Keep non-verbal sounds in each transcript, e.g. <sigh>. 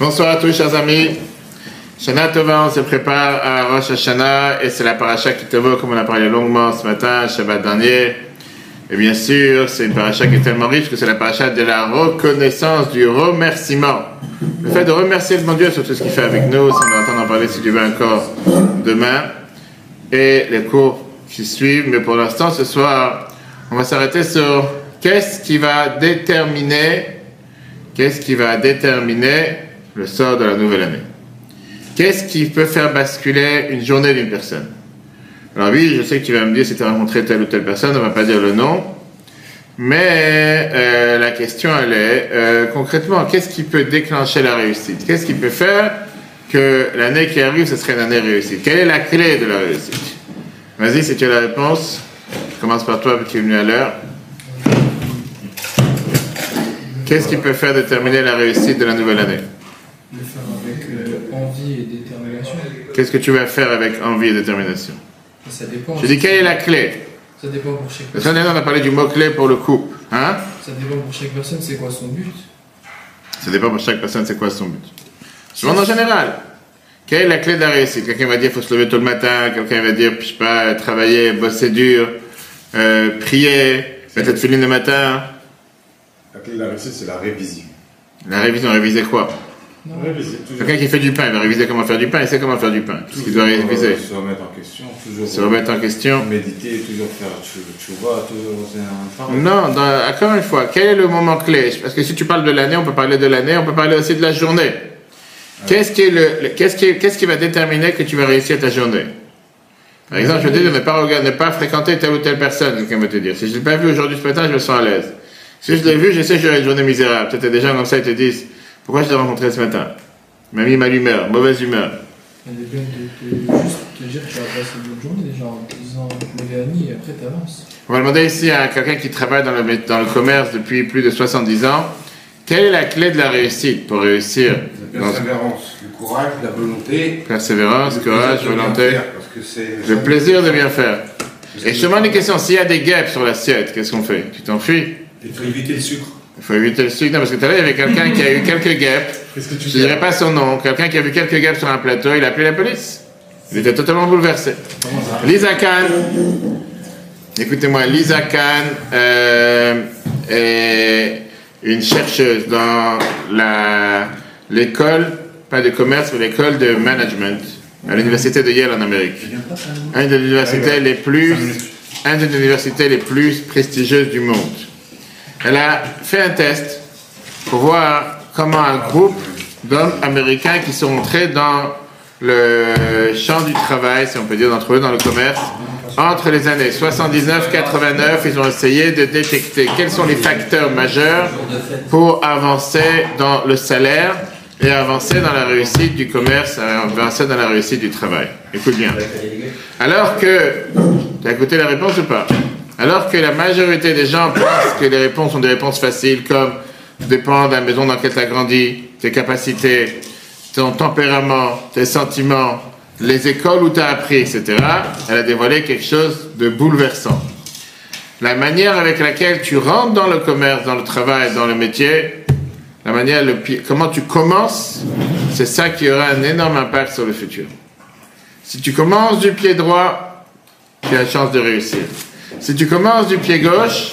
Bonsoir à tous, chers amis. Shana Tova, on se prépare à Rosh Hashanah et c'est la paracha qui te vaut, comme on a parlé longuement ce matin, Shabbat dernier. Et bien sûr, c'est une paracha qui est tellement riche que c'est la paracha de la reconnaissance, du remerciement. Le fait de remercier le bon Dieu sur tout ce qu'il fait avec nous, on va entendre en parler si tu veux encore demain. Et les cours qui suivent, mais pour l'instant, ce soir, on va s'arrêter sur qu'est-ce qui va déterminer, qu'est-ce qui va déterminer le sort de la nouvelle année. Qu'est-ce qui peut faire basculer une journée d'une personne? Alors oui, je sais que tu vas me dire si tu as rencontré telle ou telle personne, on ne va pas dire le nom. Mais euh, la question, elle est, euh, concrètement, qu'est-ce qui peut déclencher la réussite? Qu'est-ce qui peut faire que l'année qui arrive, ce serait une année réussie Quelle est la clé de la réussite? Vas-y, si tu as la réponse. Je commence par toi, qui es venu à l'heure. Qu'est-ce qui peut faire déterminer la réussite de la nouvelle année? Qu'est-ce que tu vas faire avec envie et détermination Ça dépend. Je dis, quelle est la clé Ça dépend pour chaque personne. qu'on a parlé du mot-clé pour le couple. Hein Ça dépend pour chaque personne, c'est quoi son but Ça dépend pour chaque personne, c'est quoi son but. Souvent, en général, quelle est la clé de la réussite Quelqu'un va dire, il faut se lever tôt le matin. Quelqu'un va dire, je sais pas, travailler, bosser dur, euh, prier, mettre le le matin. La clé de la réussite, c'est la révision. La révision, réviser quoi Toujours. Quelqu'un qui fait du pain, il va réviser comment faire du pain, il sait comment faire du pain. Tout ce qu'il doit réviser. euh, Se remettre en question, toujours. Se remettre en question. Méditer, toujours faire tchouva, toujours un. Non, dans- encore une fois, quel est le moment clé? Parce que si tu parles de l'année, on peut parler de l'année, on peut parler aussi de la journée. Qu'est-ce qui, est le, le- qu'est-ce qui, est- qu'est-ce qui va déterminer que tu vas réussir ta journée? Par exemple, je te dis de ne pas, regarder- ne pas fréquenter telle ou telle personne, quelqu'un va te dire. Si je ne l'ai pas vu aujourd'hui ce matin, je me sens à l'aise. Si je l'ai vu, je sais que j'aurai une journée misérable. Peut-être des gens comme ça, ils te disent Pourquoi je l'ai rencontré ce matin? Il m'a mis mal humeur, mauvaise humeur. Il est bien de, de juste te dire que tu vas passer une bonne journée déjà en disant et après t'avances. On va demander ici à quelqu'un qui travaille dans le, mé- dans le commerce depuis plus de 70 ans quelle est la clé de la réussite pour réussir La persévérance, le courage, la volonté. persévérance, le courage, volonté, faire, parce que c'est- le plaisir de bien faire. Et je te demande une question s'il y a des guêpes sur l'assiette, qu'est-ce qu'on fait? Tu t'enfuis? Il faut éviter le sucre. Il faut éviter le sucre. Non, parce que tout à l'heure, il y avait quelqu'un qui a eu quelques guêpes. Qu'est-ce que tu Je ne dirais? pas son nom. Quelqu'un qui a vu quelques guêpes sur un plateau, il a appelé la police. Il était totalement bouleversé. Lisa Kahn, écoutez-moi, Lisa Kahn euh, est une chercheuse dans l'école, pas de commerce, mais l'école de management à l'université de Yale en Amérique. Une des universités les plus, une des universités les plus prestigieuses du monde. Elle a fait un test pour voir comment un groupe d'hommes américains qui sont entrés dans le champ du travail, si on peut dire, d'entre eux, dans le commerce, entre les années 79 89, ils ont essayé de détecter quels sont les facteurs majeurs pour avancer dans le salaire et avancer dans la réussite du commerce, avancer dans la réussite du travail. Écoute bien. Alors que, tu as écouté la réponse ou pas? Alors que la majorité des gens pensent que les réponses sont des réponses faciles, comme dépend de la maison dans laquelle tu as grandi, tes capacités, ton tempérament, tes sentiments, les écoles où tu as appris, etc., elle a dévoilé quelque chose de bouleversant. La manière avec laquelle tu rentres dans le commerce, dans le travail, dans le métier, la manière, le comment tu commences, c'est ça qui aura un énorme impact sur le futur. Si tu commences du pied droit, tu as chance de réussir. Si tu commences du pied gauche,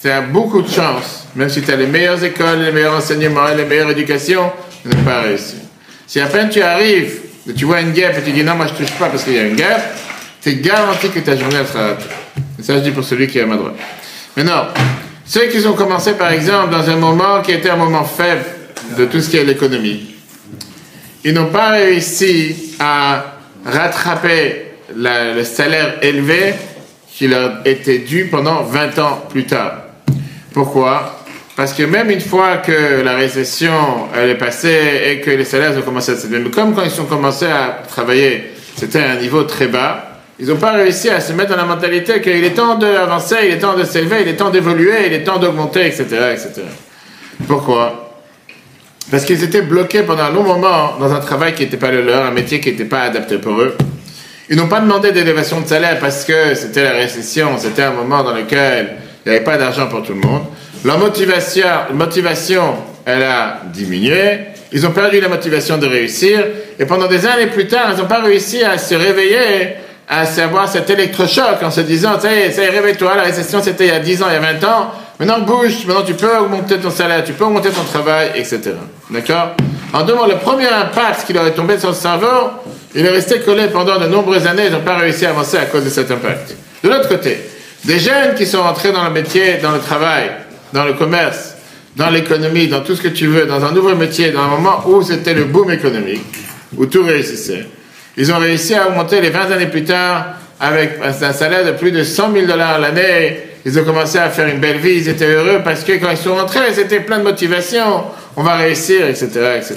tu as beaucoup de chance, même si tu as les meilleures écoles, les meilleurs enseignements, les meilleures éducations, de ne pas réussir. Si à peine tu arrives, et tu vois une guêpe et tu dis non, moi je touche pas parce qu'il y a une guêpe, tu es garanti que ta journée sera ratée. Et ça, je dis pour celui qui est à ma droite. Maintenant, ceux qui ont commencé par exemple dans un moment qui était un moment faible de tout ce qui est l'économie, ils n'ont pas réussi à rattraper le salaire élevé qui leur était dû pendant 20 ans plus tard. Pourquoi? Parce que même une fois que la récession elle est passée et que les salaires ont commencé à s'élever, comme quand ils ont commencé à travailler, c'était à un niveau très bas, ils n'ont pas réussi à se mettre dans la mentalité qu'il est temps d'avancer, il est temps de s'élever, il est temps d'évoluer, il est temps d'augmenter, etc., etc. Pourquoi? Parce qu'ils étaient bloqués pendant un long moment dans un travail qui n'était pas le leur, un métier qui n'était pas adapté pour eux. Ils n'ont pas demandé d'élévation de salaire parce que c'était la récession, c'était un moment dans lequel il n'y avait pas d'argent pour tout le monde. Leur motivation, motivation, elle a diminué ils ont perdu la motivation de réussir, et pendant des années plus tard, ils n'ont pas réussi à se réveiller, à savoir cet électrochoc en se disant, ça y est, ça y est, réveille-toi, la récession c'était il y a 10 ans, il y a 20 ans, maintenant bouge, maintenant tu peux augmenter ton salaire, tu peux augmenter ton travail, etc. D'accord? En deux mots, le premier impact qui leur est tombé sur le cerveau, il est resté collé pendant de nombreuses années, ils n'ont pas réussi à avancer à cause de cet impact. De l'autre côté, des jeunes qui sont entrés dans le métier, dans le travail, dans le commerce, dans l'économie, dans tout ce que tu veux, dans un nouveau métier, dans un moment où c'était le boom économique, où tout réussissait. Ils ont réussi à augmenter les 20 années plus tard avec un salaire de plus de 100 000 dollars l'année. Ils ont commencé à faire une belle vie, ils étaient heureux parce que quand ils sont rentrés, c'était plein de motivation. On va réussir, etc., etc.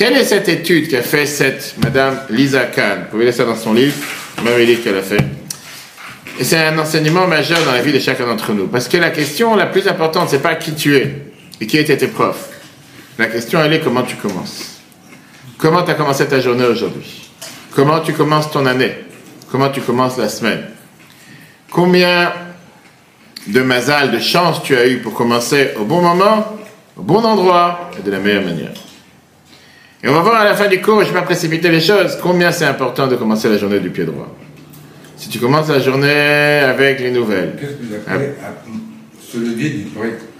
Quelle est cette étude qu'a fait cette Madame Lisa Kahn? Vous pouvez ça dans son livre, même livre qu'elle a fait. Et c'est un enseignement majeur dans la vie de chacun d'entre nous. Parce que la question la plus importante, c'est pas qui tu es et qui étaient tes profs. La question, elle est comment tu commences. Comment tu as commencé ta journée aujourd'hui? Comment tu commences ton année? Comment tu commences la semaine? Combien de mazal, de chance tu as eu pour commencer au bon moment, au bon endroit et de la meilleure manière? Et on va voir à la fin du cours, je ne vais pas précipiter les choses, combien c'est important de commencer la journée du pied droit. Si tu commences la journée avec les nouvelles. Qu'est-ce que vous appelez se lever du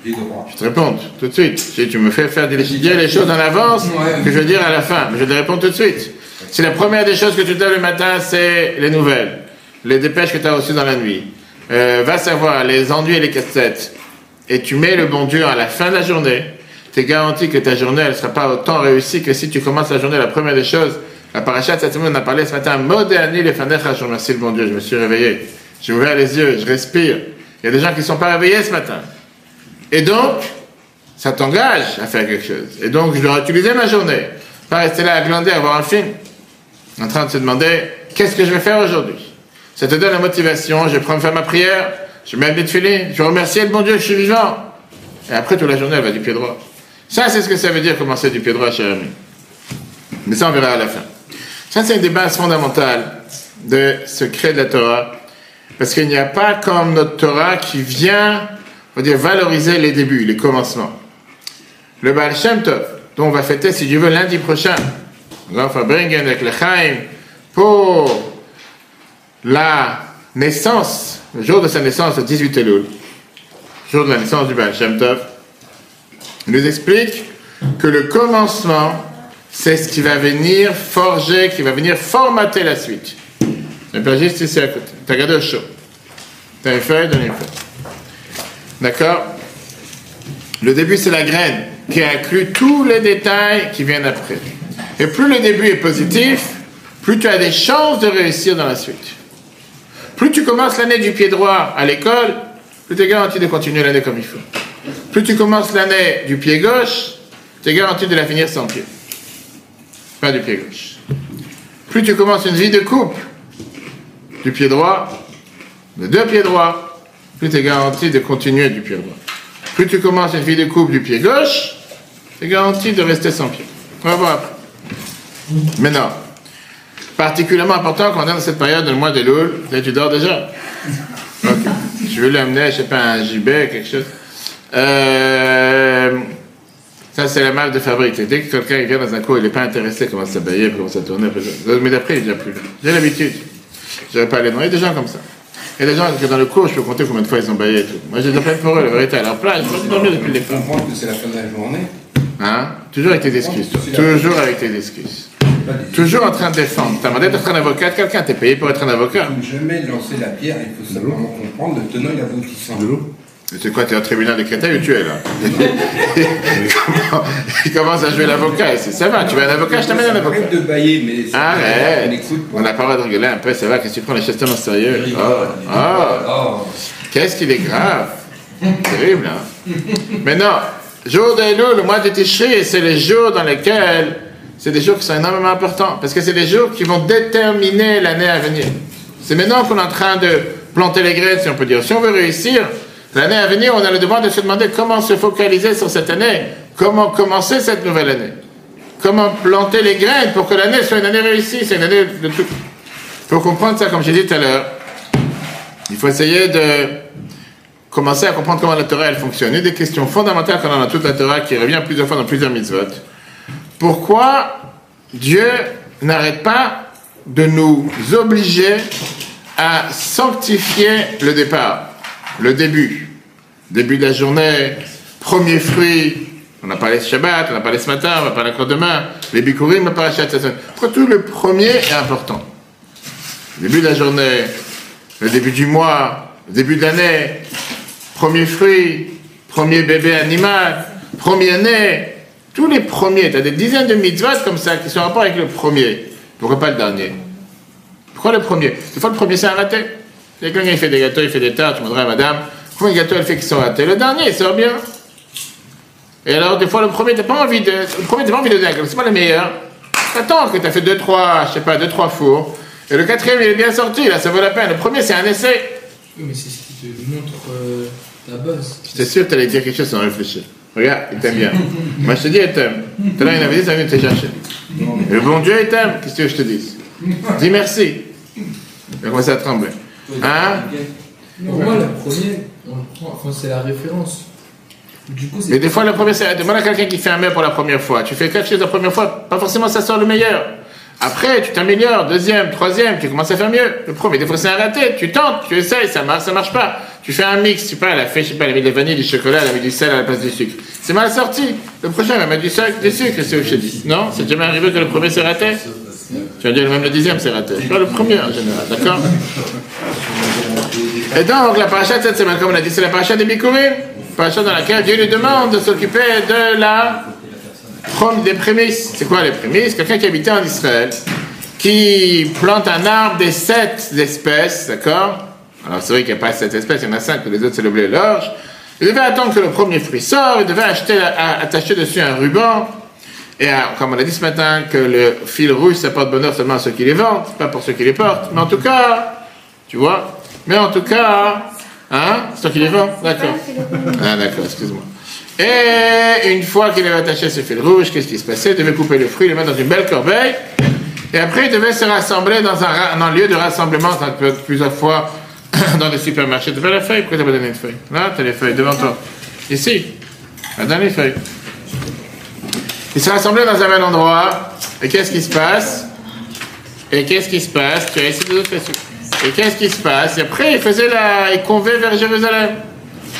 pied droit Je te réponds tout de suite. Si tu me fais faire décider les choses en avance, Ouais. que je vais dire à la fin, mais je te réponds tout de suite. Si la première des choses que tu lèves le matin, c'est les nouvelles, les dépêches que tu as reçues dans la nuit, euh, va savoir les ennuis et les cassettes, et tu mets le bon Dieu à la fin de la journée, tu es garanti que ta journée, elle ne sera pas autant réussie que si tu commences la journée, la première des choses, la paracha de cette semaine, on a parlé ce matin, moderni les fanecha, je remercie le bon Dieu, je me suis réveillé, j'ai ouvert les yeux, je respire. Il y a des gens qui ne sont pas réveillés ce matin. Et donc, ça t'engage à faire quelque chose. Et donc, je dois utiliser ma journée. Pas rester là à glander, à voir un film. En train de se demander, qu'est-ce que je vais faire aujourd'hui? Ça te donne la motivation, je prendre faire ma prière, je mets le filer, je remercie le bon Dieu je suis vivant. Et après, toute la journée, elle va du pied droit. Ça, c'est ce que ça veut dire commencer du pied droit, cher ami. Mais ça, on verra à la fin. Ça, c'est une des bases fondamentales de secret de la Torah. Parce qu'il n'y a pas comme notre Torah qui vient, on va dire, valoriser les débuts, les commencements. Le Baal Shem Tov, dont on va fêter, si Dieu veut, lundi prochain, bringen avec le Chaim, pour la naissance, le jour de sa naissance, le 18 Elul, jour de la naissance du Baal Shem Tov, il nous explique que le commencement, c'est ce qui va venir forger, qui va venir formater la suite. Le père juste ici à côté. T'as regardé au chaud. T'as une feuille, donne une feuille. D'accord? Le début, c'est la graine qui inclut tous les détails qui viennent après. Et plus le début est positif, plus tu as des chances de réussir dans la suite. Plus tu commences l'année du pied droit à l'école, plus tu es garanti de continuer l'année comme il faut. Plus tu commences l'année du pied gauche, tu es garanti de la finir sans pied. Pas du pied gauche. Plus tu commences une vie de couple, du pied droit, de deux pieds droits, plus tu es garanti de continuer du pied droit. Plus tu commences une vie de couple du pied gauche, tu es garanti de rester sans pied. On va voir après. Maintenant, particulièrement important quand on est dans cette période de mois de Loul, là, tu dors déjà. Ok. Je veux l'amener, je sais pas, un gibet, quelque chose. Euh, ça, c'est la marque de fabrique. Dès que quelqu'un vient dans un cours, il n'est pas intéressé, il commence commence à tourner. après ça. Mais d'après, il ne vient plus. J'ai l'habitude. Je ne vais pas aller dans. Il y a des gens comme ça. Il y a des gens que dans le cours, je peux compter combien de fois ils ont baillé et tout. Moi, j'ai de la peine pour eux, la vérité. À leur place, je peux dormir depuis le Je départ. comprends que c'est la fin de la journée. Hein? Toujours avec tes excuses. Toujours avec tes excuses. Toujours en train de défendre. T'as demandé d'être un avocat de quelqu'un, t'es payé pour être un avocat. Jamais lancer la pierre, il faut simplement comprendre le tenant et l'aboutissant. Mais C'est quoi, t'es au tribunal de Créteil ou tu es là <laughs> Il commence à jouer l'avocat ici. Ça va, tu veux un avocat, je t'amène un avocat. Arrête de bailler, mais Arrête écoute On n'a pas le droit de rigoler un peu, ça va, qu'est-ce que tu prends les choses tellement sérieux Oh, oh. Oh, Qu'est-ce qu'il est grave Terrible, hein Maintenant, jour d'Elul, le mois de Tishri, c'est les jours dans lesquels, c'est des jours qui sont énormément importants, parce que c'est des jours qui vont déterminer l'année à venir. C'est maintenant qu'on est en train de planter les graines, si on peut dire. Si on veut réussir, l'année à venir, on a le devoir de se demander comment se focaliser sur cette année, comment commencer cette nouvelle année, comment planter les graines pour que l'année soit une année réussie, c'est une année de tout. Il faut comprendre ça, comme j'ai dit tout à l'heure. Il faut essayer de commencer à comprendre comment la Torah elle fonctionne. Une des questions fondamentales qu'on a dans toute la Torah, qui revient plusieurs fois dans plusieurs mitzvot, pourquoi Dieu n'arrête pas de nous obliger à sanctifier le départ, le début, début de la journée, premier fruit. On a parlé ce Shabbat, on a parlé ce matin, on va parler encore demain. Les bikurim, on va parler cette semaine. Pourquoi tout le premier est important? Début de la journée, le début du mois, le début de l'année, premier fruit, premier bébé animal, premier né, tous les premiers, tu as des dizaines de mitzvahs comme ça qui sont en rapport avec le premier. Pourquoi pas le dernier? Pourquoi le premier? Des fois, le premier, c'est un raté. Quelqu'un qui fait des gâteaux, il fait des tartes, tu demanderais à madame, combien de gâteaux elle fait qui sont ratés Le dernier, il sort bien. Et alors, des fois, le premier, t'as pas envie de. Le premier, t'as pas envie de dingue, c'est pas le meilleur. T'attends que t'as fait 2-3, je sais pas, 2-3 fours. Et le quatrième, il est bien sorti, là, ça vaut la peine. Le premier, c'est un essai. Oui, mais c'est ce qui te montre euh, ta base. J'étais sûr que t'allais dire quelque chose sans réfléchir. Regarde, il t'aime bien. <laughs> Moi, je te dis, il t'aime. Tout à l'heure, il avait dit, ça vient de te chercher. Le bon Dieu, il t'aime. Qu'est-ce que je te dis Dis merci. Il a commencé à trembler. Hein Pour moi, le premier, on le prend, enfin, c'est la référence. Du coup, c'est. Mais des fois, le premier, c'est. Demande à quelqu'un qui fait un mets pour la première fois. Tu fais quelque chose la première fois, pas forcément ça sort le meilleur. Après, tu t'améliores, deuxième, troisième, tu commences à faire mieux. Le premier, des fois, c'est un raté. Tu tentes, tu essayes, ça marche, ça marche pas. Tu fais un mix, tu sais pas, elle a fait, je sais pas, elle a mis de la vanille, du chocolat, elle a mis du sel à la place du sucre. C'est mal sorti. Le prochain, elle va mettre du sucre, du sucre, c'est ce que je te dis. Non? C'est jamais arrivé que le premier s'est raté Tu vas dire même le dixième c'est raté. Pas le premier en général, d'accord Et donc, la paracha de cette semaine, comme on a dit, c'est la paracha des Bikurim. Paracha dans laquelle Dieu lui demande de s'occuper de la des prémices. C'est quoi les prémices? Quelqu'un qui habitait en Israël, qui plante un arbre des sept espèces, d'accord? Alors c'est vrai qu'il n'y a pas sept espèces, il y en a cinq, les autres c'est le blé et l'orge. Il devait attendre que le premier fruit sorte, il devait acheter, attacher dessus un ruban, et euh, comme on a dit ce matin, que le fil rouge, ça porte bonheur seulement à ceux qui les vendent, pas pour ceux qui les portent. Mais en tout cas, tu vois, mais en tout cas, hein, c'est toi qui les vends D'accord. Ah d'accord, excuse-moi. Et une fois qu'il avait attaché ce fil rouge, qu'est-ce qui se passait? Il devait couper le fruit, le mettre dans une belle corbeille, et après il devait se rassembler dans un, lieu de rassemblement, ça peut être plusieurs fois <coughs> dans les supermarchés. Tu veux la feuille? Pourquoi tu pas donné une feuille? Là, tu as les feuilles devant toi. Ici. Là, dans les feuilles. Il s'est rassemblé dans un même endroit, et qu'est-ce qui se passe? Et qu'est-ce qui se passe? Tu as essayé de l'autre dessus. Et qu'est-ce qui se passe? Et après, il faisait la... Il convait vers Jérusalem.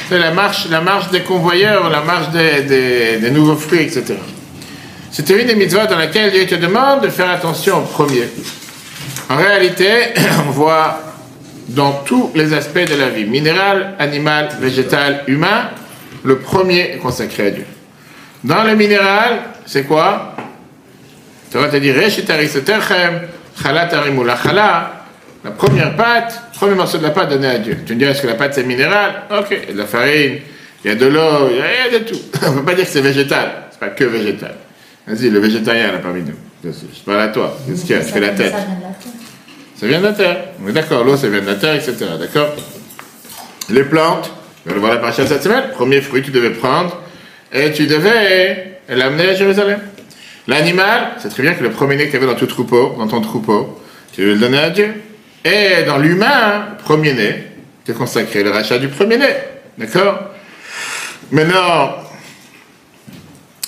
C'est la marche, la marche des convoyeurs, la marche des, des- des nouveaux fruits, etc. C'était une des mitzvahs dans laquelle Dieu te demande de faire attention au premier. En réalité, <clears throat> on voit dans tous les aspects de la vie, minéral, animal, végétal, humain, le premier est consacré à Dieu. Dans le minéral, c'est quoi? Te dire, Reshitarisoterchem, Chalatarimou la première pâte, premier morceau de la pâte donné à Dieu. Tu me dirais, est-ce que la pâte c'est minéral? Ok, il y a de la farine, il y a de l'eau, il y a, de tout. <laughs> On ne peut pas dire que c'est végétal, c'est pas que végétal. Vas-y, le végétarien là parmi nous. Je parle à toi, qu'est-ce qu'il y a? Tu fais la tête. Ça vient de la terre. On est d'accord, l'eau ça vient de la terre, etc. D'accord? Les plantes, on va le voir la paracha cette semaine, premier fruit tu devais prendre, et tu devais l'amener à Jérusalem. L'animal, c'est très bien que le premier-né qu'il y avait dans tout troupeau, dans ton troupeau, tu devais le donner à Dieu. Et dans l'humain, premier-né, tu es consacré le rachat du premier-né. D'accord? Maintenant,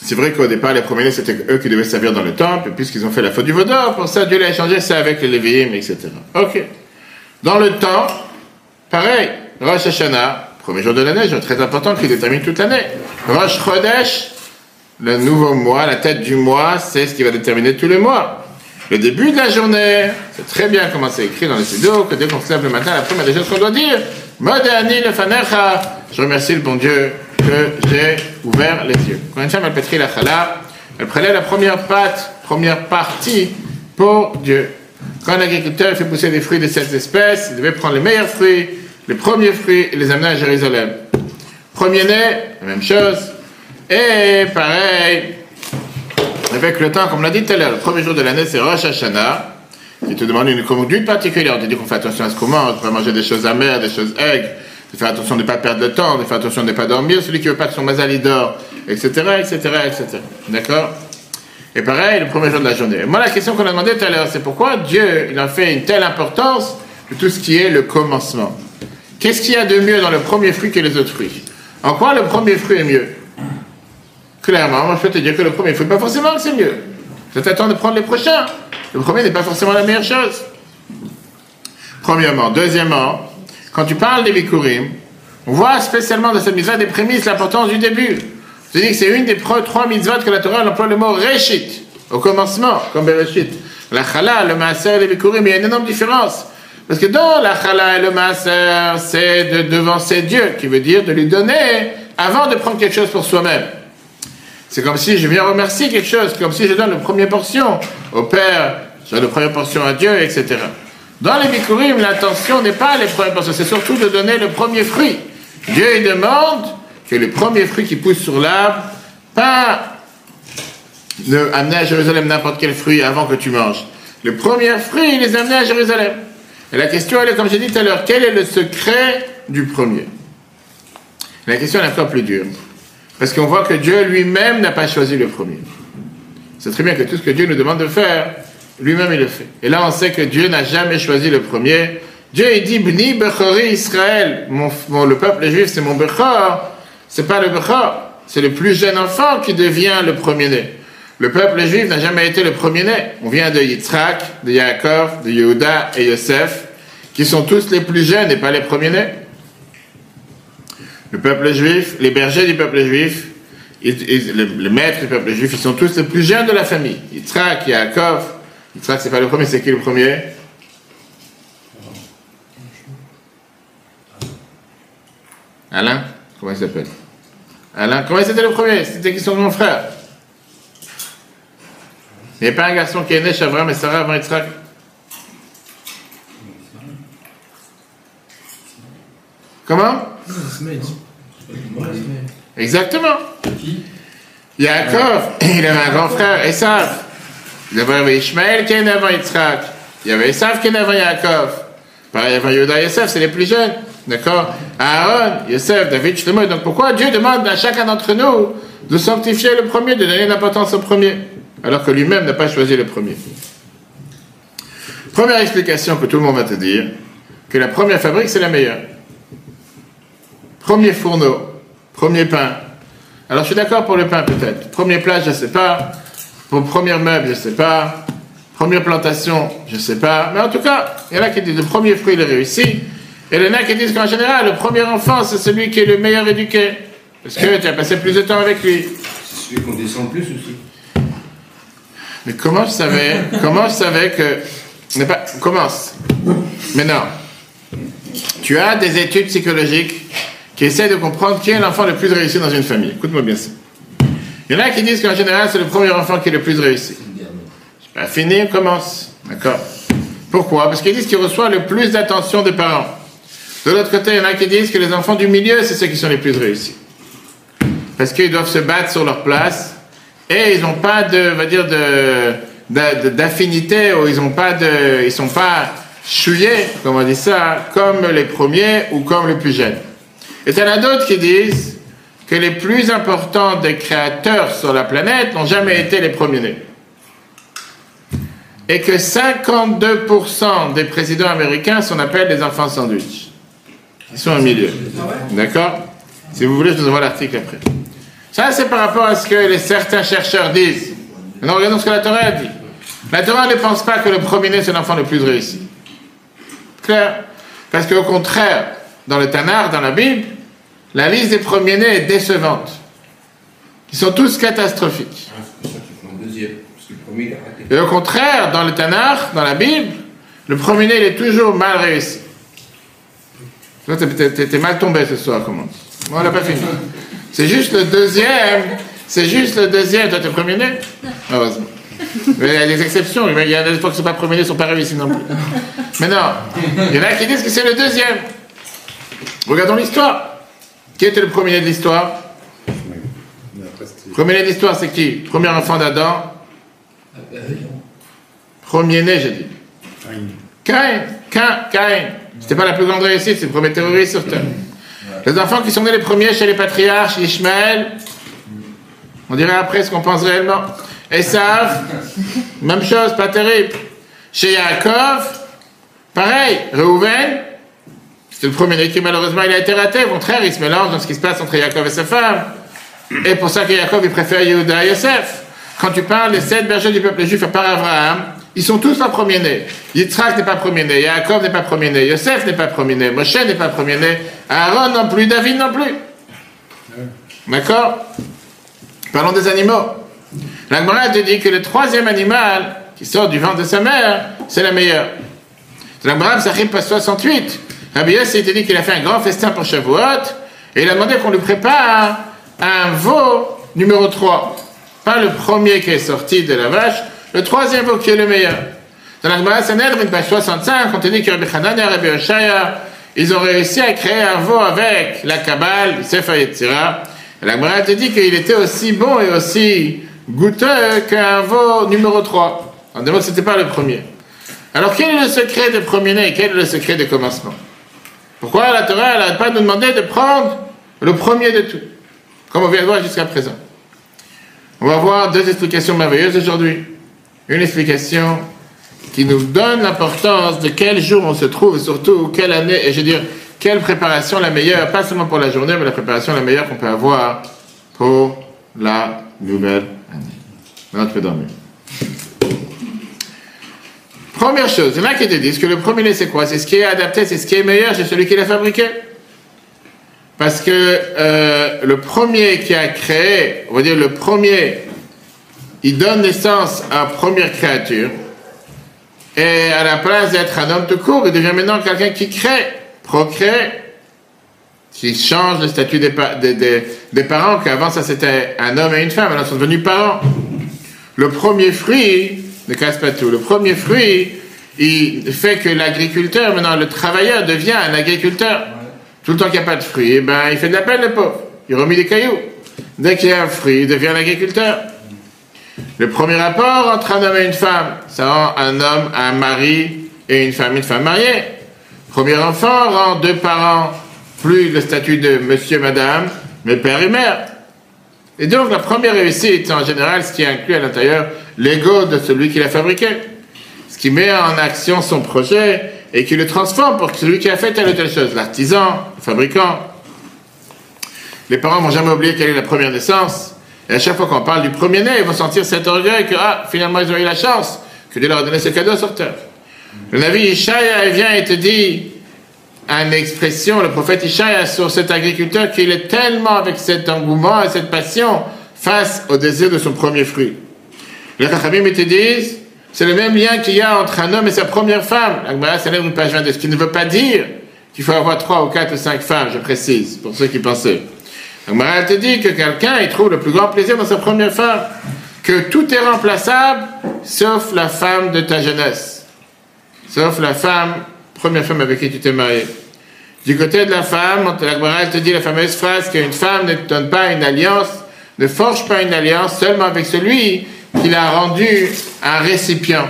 c'est vrai qu'au départ, les premiers-nés, c'était eux qui devaient servir dans le temple, puisqu'ils ont fait la faute du vaudor, pour ça, Dieu l'a échangé ça avec les Lévi'im, etc. Ok. Dans le temps, pareil, Rosh Hashanah, premier jour de l'année, jour très important qui détermine toute l'année. Rosh Chodesh, le nouveau mois, la tête du mois, c'est ce qui va déterminer tous les mois. Le début de la journée, c'est très bien comment c'est écrit dans le studio, que dès qu'on se le matin, la première des choses qu'on doit dire, le je remercie le bon Dieu que j'ai ouvert les yeux. Quand elle pétrit la chala, elle prenait la première pâte, première partie pour Dieu. Quand l'agriculteur fait pousser des fruits de cette espèce, il devait prendre les meilleurs fruits, les premiers fruits et les amener à Jérusalem. Premier-né, la même chose. Et pareil, avec le temps, comme on l'a dit tout à l'heure, le premier jour de l'année, c'est Rosh Hashanah, qui te demande une conduite particulière. On te dit qu'on fait attention à ce qu'on mange, on pas manger des choses amères, des choses aigres, de faire attention de ne pas perdre le temps, de faire attention de ne pas dormir, celui qui veut pas que son mazal dort, etc., etc., etc. D'accord? Et pareil, le premier jour de la journée. Moi, la question qu'on a demandé tout à l'heure, c'est pourquoi Dieu, il en fait une telle importance de tout ce qui est le commencement? Qu'est-ce qu'il y a de mieux dans le premier fruit que les autres fruits? En quoi le premier fruit est mieux? Clairement, moi je peux te dire que le premier, il ne faut pas forcément que c'est mieux. Je t'attends de prendre les prochains. Le premier n'est pas forcément la meilleure chose. Premièrement. Deuxièmement, quand tu parles des Bikurim, on voit spécialement dans cette mitzvah des prémices l'importance du début. Je dis que c'est une des trois mitzvot que la Torah emploie le mot Reshit, au commencement, comme Bereshit. La chala, le maaser les Bikurim, il y a une énorme différence. Parce que dans la chala et le maaser, c'est de devancer Dieu, qui veut dire de lui donner avant de prendre quelque chose pour soi-même. C'est comme si je viens remercier quelque chose, comme si je donne la première portion au Père, je donne la première portion à Dieu, etc. Dans les Bikurim, l'intention n'est pas les premières portions, c'est surtout de donner le premier fruit. Dieu il demande que les premiers fruits qui poussent sur l'arbre, pas amener à Jérusalem n'importe quel fruit avant que tu manges. Le premier fruit, il les amener à Jérusalem. Et la question, elle est, comme j'ai dit tout à l'heure, quel est le secret du premier? La question est encore plus dure. Parce qu'on voit que Dieu lui-même n'a pas choisi le premier. C'est très bien que tout ce que Dieu nous demande de faire, lui-même il le fait. Et là, on sait que Dieu n'a jamais choisi le premier. Dieu, il dit, Bni Bechori Israël. Mon, le peuple juif, c'est mon Bechor. C'est pas le Bechor. C'est le plus jeune enfant qui devient le premier-né. Le peuple juif n'a jamais été le premier-né. On vient de Yitzhak, de Yaakov, de Yehuda et Yosef, qui sont tous les plus jeunes et pas les premiers-nés. Le peuple juif, les bergers du peuple juif, le, maître du peuple juif, ils sont tous les plus jeunes de la famille. Yitzhak, Yaakov. Yitzhak, c'est pas le premier, c'est qui le premier? Alain? Comment il s'appelle? Alain, comment c'était le premier? C'était qui son grand frère? Il n'y a pas un garçon qui est né chez Abraham et Sarah avant Yitzhak. Comment? Exactement. Yaakov, il avait un grand frère, Esav. Il y avait Ishmael qui est avant Yitzhak. Il y avait Esav qui est avant Yaakov. Pareil, avant Yoda et c'est les plus jeunes. D'accord? Aaron, Yosef, David, Shlomo. Donc pourquoi Dieu demande à chacun d'entre nous de sanctifier le premier, de donner l'importance au premier, alors que lui-même n'a pas choisi le premier? Première explication que tout le monde va te dire, que la première fabrique, c'est la meilleure. Premier fourneau, premier pain. Alors je suis d'accord pour le pain peut-être. Premier plat, je ne sais pas. Pour premier meuble, je ne sais pas. Première plantation, je ne sais pas. Mais en tout cas, il y en a qui disent le premier fruit, il est réussi. Et il y en a qui disent qu'en général, le premier enfant, c'est celui qui est le meilleur éduqué. Parce que tu as passé plus de temps avec lui. C'est celui qu'on descend plus aussi. Mais comment je savais, comment je savais que. Mais pas, commence. Mais non. Tu as des études psychologiques qui essaie de comprendre qui est l'enfant le plus réussi dans une famille. Écoute-moi bien ça. Il y en a qui disent qu'en général, c'est le premier enfant qui est le plus réussi. Pas fini, on commence. D'accord Pourquoi? Parce qu'ils disent qu'il reçoit le plus d'attention des parents. De l'autre côté, il y en a qui disent que les enfants du milieu, c'est ceux qui sont les plus réussis. Parce qu'ils doivent se battre sur leur place et ils n'ont pas de, va dire, d'affinité ou ils n'ont pas de, ils sont pas chouillés, comme on dit ça, comme les premiers ou comme les plus jeunes. Et il y en a d'autres qui disent que les plus importants des créateurs sur la planète n'ont jamais été les premiers-nés. Et que 52% des présidents américains sont appelés des enfants sandwich. Ils sont au milieu. D'accord? Si vous voulez, je vous envoie l'article après. Ça, c'est par rapport à ce que certains chercheurs disent. Maintenant, regardons ce que la Torah dit. La Torah ne pense pas que le premier-né, c'est l'enfant le plus réussi. Clair? Parce qu'au contraire, dans le Tanar, dans la Bible, la liste des premiers-nés est décevante. Ils sont tous catastrophiques. Et au contraire, dans le Tanar, dans la Bible, le premier-né, il est toujours mal réussi. Toi, t'es mal tombé ce soir, comment Moi, on n'a pas fini. C'est juste le deuxième. C'est juste le deuxième. Toi, t'es premier-né? Heureusement. Mais il y a des exceptions. Il y a des fois que ce pas premier-né, ils sont pas réussis non plus. Mais non. Il y en a qui disent que c'est le deuxième. Regardons l'histoire. Qui était le premier de l'histoire Premier né de l'histoire, c'est qui Premier enfant d'Adam Premier né, j'ai dit. Cain. Cain. Cain. C'était pas la plus grande réussite, c'est le premier terroriste sur Terre. Les enfants qui sont nés les premiers chez les patriarches, Ishmaël, on dirait après ce qu'on pense réellement. Esav, même chose, pas terrible. Chez Yaakov, pareil. Reuven, c'est le premier-né qui malheureusement il a été raté. Au contraire, il se mélange dans ce qui se passe entre Jacob et sa femme. Et pour ça que Jacob, il préfère Yehuda à Yosef. Quand tu parles des sept bergers du peuple juif à part Abraham, ils sont tous pas premiers-nés. Yitzhak n'est pas premier-né, Jacob n'est pas premier-né, Yosef n'est pas premier-né, Moshe n'est pas premier-né, Aaron non plus, David non plus. D'accord? Parlons des animaux. L'Agmara te dit que le troisième animal qui sort du ventre de sa mère, c'est la meilleure. L'Agmara, ça arrive pas 68. Rabbi Yossi, te dit qu'il a fait un grand festin pour Shavuot, et il a demandé qu'on lui prépare un veau numéro 3. Pas le premier qui est sorti de la vache, le troisième veau qui est le meilleur. Dans la Gemara Sanhedrin, page 65, on te dit que Rabbi Hanan et Rabbi Oshaya, ils ont réussi à créer un veau avec la Kabbale, le Sefer Yetzira. Et la Gemara te dit qu'il était aussi bon et aussi goûteux qu'un veau numéro 3. En demande, c'était pas le premier. Alors, quel est le secret des premiers-nés et quel est le secret des commencements? Pourquoi la Torah n'a pas nous demandé de prendre le premier de tout Comme on vient de voir jusqu'à présent? On va voir deux explications merveilleuses aujourd'hui. Une explication qui nous donne l'importance de quel jour on se trouve, surtout quelle année, et je veux dire, quelle préparation la meilleure, pas seulement pour la journée, mais la préparation la meilleure qu'on peut avoir pour la nouvelle année. Maintenant, tu peux dormir. Première chose, il y en a qui te disent que le premier c'est quoi? C'est ce qui est adapté, c'est ce qui est meilleur, c'est celui qui l'a fabriqué. Parce que euh, le premier qui a créé, on va dire le premier, il donne naissance à une première créature, et à la place d'être un homme de court, il devient maintenant quelqu'un qui crée, procrée, qui change le statut des- des parents, qu'avant ça c'était un homme et une femme, maintenant ils sont devenus parents. Le premier fruit ne casse pas tout. Le premier fruit, il fait que l'agriculteur, maintenant le travailleur devient un agriculteur. Tout le temps qu'il n'y a pas de fruit, eh ben, il fait de la peine, le pauvre. Il remet des cailloux. Dès qu'il y a un fruit, il devient un agriculteur. Le premier rapport entre un homme et une femme, ça rend un homme un mari et une femme une femme mariée. Premier enfant rend deux parents plus le statut de monsieur, madame, mais père et mère. Et donc la première réussite, en général, ce qui inclut à l'intérieur l'ego de celui qui l'a fabriqué. Ce qui met en action son projet et qui le transforme pour que celui qui a fait telle ou telle chose, l'artisan, le fabricant. Les parents vont jamais oublier quelle est la première naissance. Et à chaque fois qu'on parle du premier-né, ils vont sentir cet orgueil que, ah, finalement, ils ont eu la chance que Dieu leur a donné ce cadeau sur. Le Navi Ishaïa vient et te dit, une expression, le prophète Ishaïa, sur cet agriculteur qu'il est tellement avec cet engouement et cette passion face au désir de son premier fruit. Les Rachamim ils te disent, c'est le même lien qu'il y a entre un homme et sa première femme. L'Agmara, c'est une page 22, ce qui ne veut pas dire qu'il faut avoir trois ou quatre ou cinq femmes, je précise, pour ceux qui pensaient. L'Agmara te dit que quelqu'un, il trouve le plus grand plaisir dans sa première femme, que tout est remplaçable, sauf la femme de ta jeunesse, sauf la femme, première femme avec qui tu t'es marié. Du côté de la femme, l'Agmara te dit la fameuse phrase qu'une femme ne donne pas une alliance, ne forge pas une alliance seulement avec celui qui l'a rendu un récipient.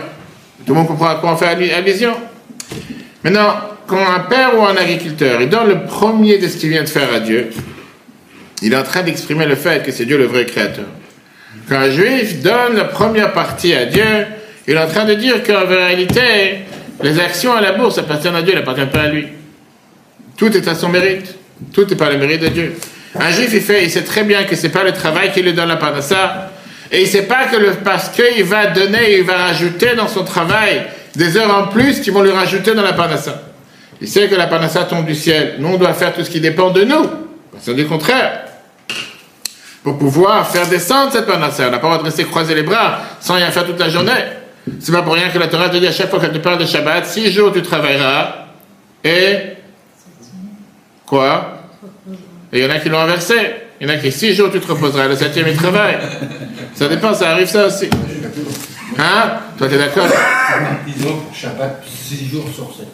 Tout le monde comprend à quoi on fait allu- allusion Maintenant, quand un père ou un agriculteur, il donne le premier de ce qu'il vient de faire à Dieu, il est en train d'exprimer le fait que c'est Dieu le vrai créateur. Quand un juif donne la première partie à Dieu, il est en train de dire qu'en réalité, les actions à la bourse appartiennent à Dieu, elles n'appartiennent pas à lui. Tout est à son mérite. Tout est par le mérite de Dieu. Un juif, il fait, sait très bien que c'est pas le travail qui lui donne la parnassa, et sait pas que le, parce qu'il va donner, il va rajouter dans son travail des heures en plus qui vont lui rajouter dans la parnassa. Il sait que la parnassa tombe du ciel. Nous, on doit faire tout ce qui dépend de nous. C'est du contraire. Pour pouvoir faire descendre cette parnassa. On n'a pas le droit de rester croiser les bras sans rien faire toute la journée. C'est pas pour rien que la Torah te dit à chaque fois qu'elle te parle de Shabbat, six jours tu travailleras et quoi? Et il y en a qui l'ont inversé. Il y en a qui six jours tu te reposeras, le septième il travaille. Ça dépend, ça arrive ça aussi. Hein? Toi t'es d'accord? Disons pour Shabbat 6 jours sur 7.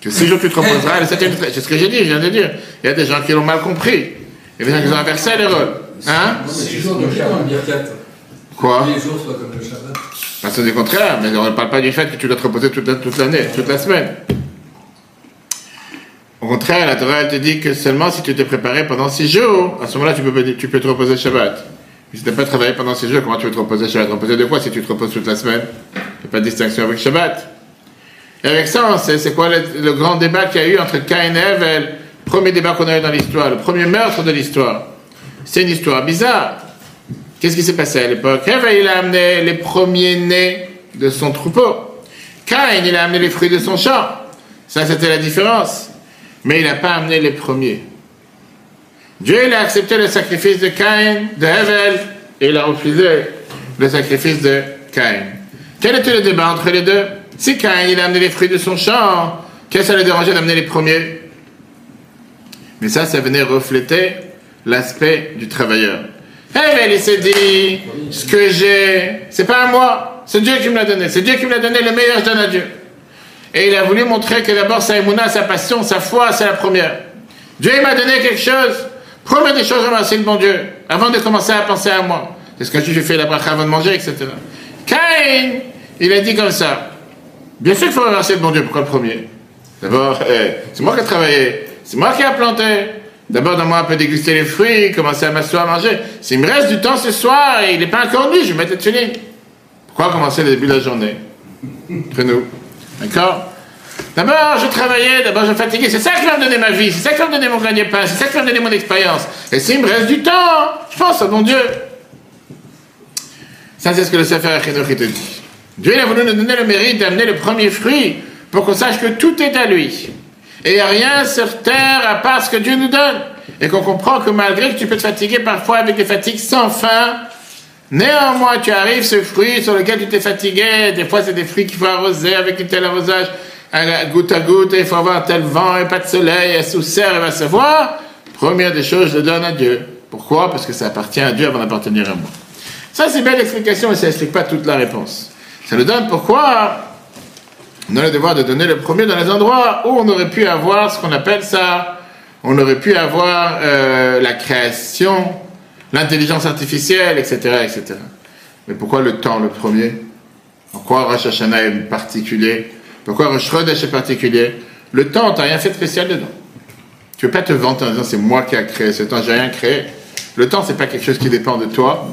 Que six jours tu te reposeras, le septième. C'est ce que j'ai dit, je viens de dire. Il y a des gens qui l'ont mal compris. Il y a des gens qui ont inversé les rôles. Hein? 6 jours de Shabbat. bien 4. Quoi? Les jours soient comme le Shabbat. Bah, c'est du contraire, mais on ne parle pas du fait que tu dois te reposer toute l'année, toute la semaine. Au contraire, la Torah te dit que seulement si tu t'es préparé pendant six jours, à ce moment-là, tu peux, te reposer Shabbat. Mais si tu n'as pas travaillé pendant six jours, comment tu veux te reposer Shabbat? Te reposer de quoi si tu te reposes toute la semaine Il n'y a pas de distinction avec Shabbat. Et avec ça, c'est quoi le, grand débat qu'il y a eu entre Cain et Ève, le premier débat qu'on a eu dans l'histoire, le premier meurtre de l'histoire. C'est une histoire bizarre. Qu'est-ce qui s'est passé à l'époque? Eva, il a amené les premiers-nés de son troupeau. Caïn, il a amené les fruits de son champ. Ça, c'était la différence. Mais il n'a pas amené les premiers. Dieu, il a accepté le sacrifice de Caïn, de Hevel, et il a refusé le sacrifice de Caïn. Quel était le débat entre les deux? Si Caïn, il a amené les fruits de son champ, qu'est-ce que ça le dérangeait d'amener les premiers? Mais ça, ça venait refléter l'aspect du travailleur. Hevel, il s'est dit, ce que j'ai, c'est pas à moi, c'est Dieu qui me l'a donné, c'est Dieu qui me l'a donné, le meilleur je donne à Dieu. Et il a voulu montrer que d'abord sa émouna, sa passion, sa foi, c'est la première. Dieu m'a donné quelque chose. Première des choses, remercier le bon Dieu. Avant de commencer à penser à moi. C'est ce que je fais la bracha avant de manger, etc. Cain, il a dit comme ça. Bien sûr qu'il faut remercier le bon Dieu. Pourquoi le premier? D'abord, <laughs> eh, c'est moi qui ai travaillé. C'est moi qui ai planté. D'abord, donne-moi un peu déguster les fruits, commencer à m'asseoir à manger. S'il me reste du temps ce soir et il n'est pas encore nuit, je vais mettre le tunnel. Pourquoi commencer le début de la journée? Entre nous. D'accord D'abord, je travaillais, d'abord, je fatiguais. C'est ça qui va me donner ma vie, c'est ça qui va me donner mon gagne-pain, c'est ça qui va me donner mon expérience. Et s'il me reste du temps, je pense à mon Dieu. Ça, c'est ce que le Sefer Achinoch te dit. Dieu il a voulu nous donner le mérite d'amener le premier fruit pour qu'on sache que tout est à lui. Et il n'y a rien sur terre à part ce que Dieu nous donne. Et qu'on comprend que malgré que tu peux te fatiguer parfois avec des fatigues sans fin, néanmoins tu arrives ce fruit sur lequel tu t'es fatigué. Des fois, c'est des fruits qu'il faut arroser avec un tel arrosage, un goutte à goutte, et il faut avoir tel vent et pas de soleil, et sous serre, il va se voir. Première des choses, je le donne à Dieu. Pourquoi? Parce que ça appartient à Dieu avant d'appartenir à moi. Ça, c'est belle explication, mais ça n'explique pas toute la réponse. Ça nous donne pourquoi? On a le devoir de donner le premier dans les endroits où on aurait pu avoir ce qu'on appelle ça, on aurait pu avoir euh, la création, l'intelligence artificielle, etc., etc. Mais pourquoi le temps le premier? Pourquoi Rosh Hashanah est particulier? Pourquoi Rosh Chodesh est particulier? Le temps, tu n'as rien fait de spécial dedans. Tu veux pas te vanter en disant c'est moi qui ai créé ce temps, j'ai rien créé. Le temps, c'est pas quelque chose qui dépend de toi.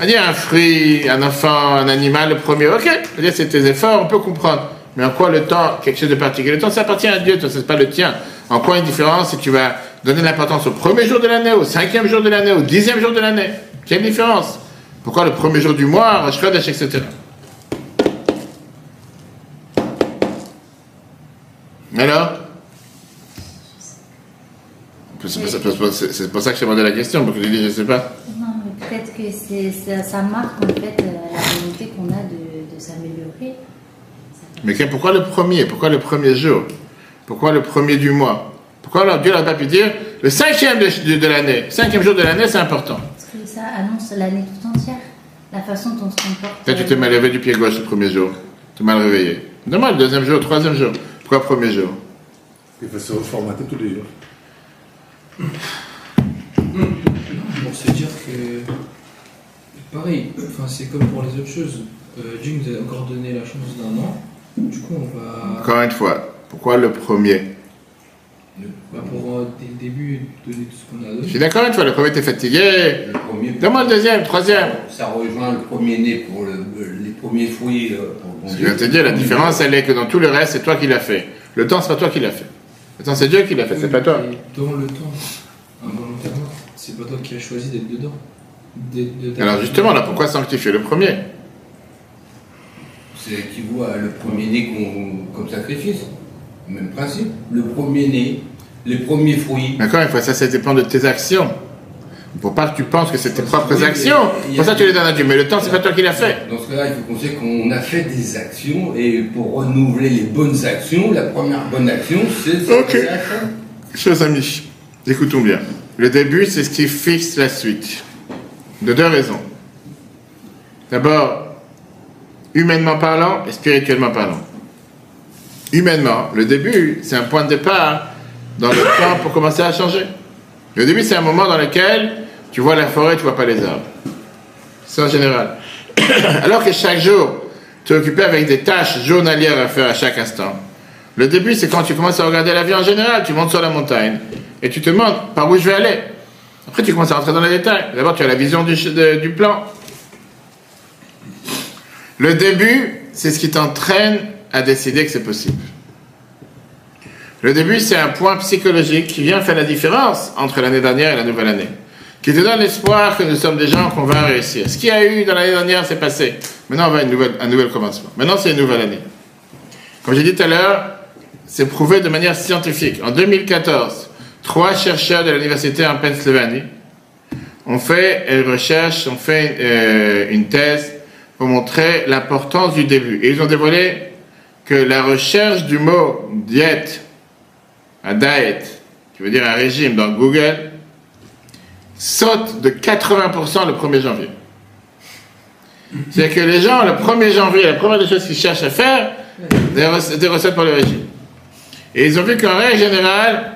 On dire un fruit, un enfant, un animal, le premier, ok, c'est tes efforts, on peut comprendre. Mais en quoi le temps, quelque chose de particulier Le temps, ça appartient à Dieu, ce n'est pas le tien. En quoi une différence si tu vas donner l'importance au premier jour de l'année, au cinquième jour de l'année, au dixième jour de l'année? Quelle différence? Pourquoi le premier jour du mois, Rosh Chodesh, etc. Alors? C'est pour, ça- c'est que je t'ai demandé la question, parce que je dis, je ne sais pas. Non, peut-être que c'est, ça, marque en fait euh, la volonté qu'on a de s'améliorer. Mais pourquoi le premier? Pourquoi le premier jour? Pourquoi le premier du mois? Pourquoi alors Dieu n'a pas pu dire le cinquième de, de- de l'année Cinquième jour de l'année, c'est important. Parce que ça annonce l'année tout entière. La façon dont on se comporte. Peut-être tu t'es mal levé du pied gauche le premier jour. Tu t'es mal réveillé. Normal, le deuxième jour, le troisième jour. Pourquoi premier jour? Il faut se reformater tous les jours. Pour se dire que. Pareil, enfin, c'est comme pour les autres choses. Euh, Dieu nous a encore donné la chance d'un an. Du coup, on va. Encore une fois, pourquoi le premier? Bah, pour euh, dès le début donner tout ce qu'on a Je donné. suis d'accord une fois, le premier t'es fatigué. Le premier, Donne-moi le deuxième, le troisième. ça rejoint le premier né pour le- les premiers fruits euh, pour le bon Je viens de te dire, la différence, elle est que dans tout le reste, c'est toi qui l'as fait. Le temps, c'est pas toi qui l'as fait. Le temps, c'est Dieu qui l'a fait, c'est pas toi. Dans le temps, involontairement, c'est pas toi qui as choisi d'être dedans. D'être- d'être- Alors justement, là, pourquoi sanctifier le premier? C'est équivaut à le premier né qu'on- comme sacrifice. Même principe. Le premier né, les premiers fruits. Encore une fois, ça, ça dépend de tes actions. Pour pas que tu penses que c'est tes propres Oui, actions. il a- Pour ça, tu les donnes à Dieu. Mais le temps, c'est pas toi qui l'as fait. Dans ce cas-là, il faut qu'on sait qu'on a fait des actions et pour renouveler les bonnes actions, la première bonne action, c'est de Ok. Chers amis, écoutons bien. Le début, c'est ce qui fixe la suite. De deux raisons. D'abord, humainement parlant et spirituellement parlant. Humainement, le début, c'est un point de départ dans le temps pour commencer à changer. Le début, c'est un moment dans lequel tu vois la forêt, tu vois pas les arbres. C'est en général. <coughs> Alors que chaque jour, tu es occupé avec des tâches journalières à faire à chaque instant. Le début, c'est quand tu commences à regarder la vie en général. Tu montes sur la montagne et tu te demandes par où je vais aller. Après, tu commences à rentrer dans les détails. D'abord, tu as la vision du, plan. Le début, c'est ce qui t'entraîne à décider que c'est possible. Le début, c'est un point psychologique qui vient faire la différence entre l'année dernière et la nouvelle année. qui te donne l'espoir que nous sommes des gens qu'on va réussir. Ce qu'il y a eu dans l'année dernière, c'est passé. Maintenant, on va à un nouvel commencement. Maintenant, c'est une nouvelle année. Comme j'ai dit tout à l'heure, c'est prouvé de manière scientifique. En 2014, trois chercheurs de l'université en Pennsylvanie ont fait une recherche, ont fait euh, une thèse pour montrer l'importance du début. Et ils ont dévoilé que la recherche du mot diète, un diet, qui veut dire un régime dans Google, saute de 80% le 1er janvier. C'est-à-dire que les gens, le 1er janvier, la première des choses qu'ils cherchent à faire, recettes, des recettes pour le régime. Et ils ont vu qu'en règle générale,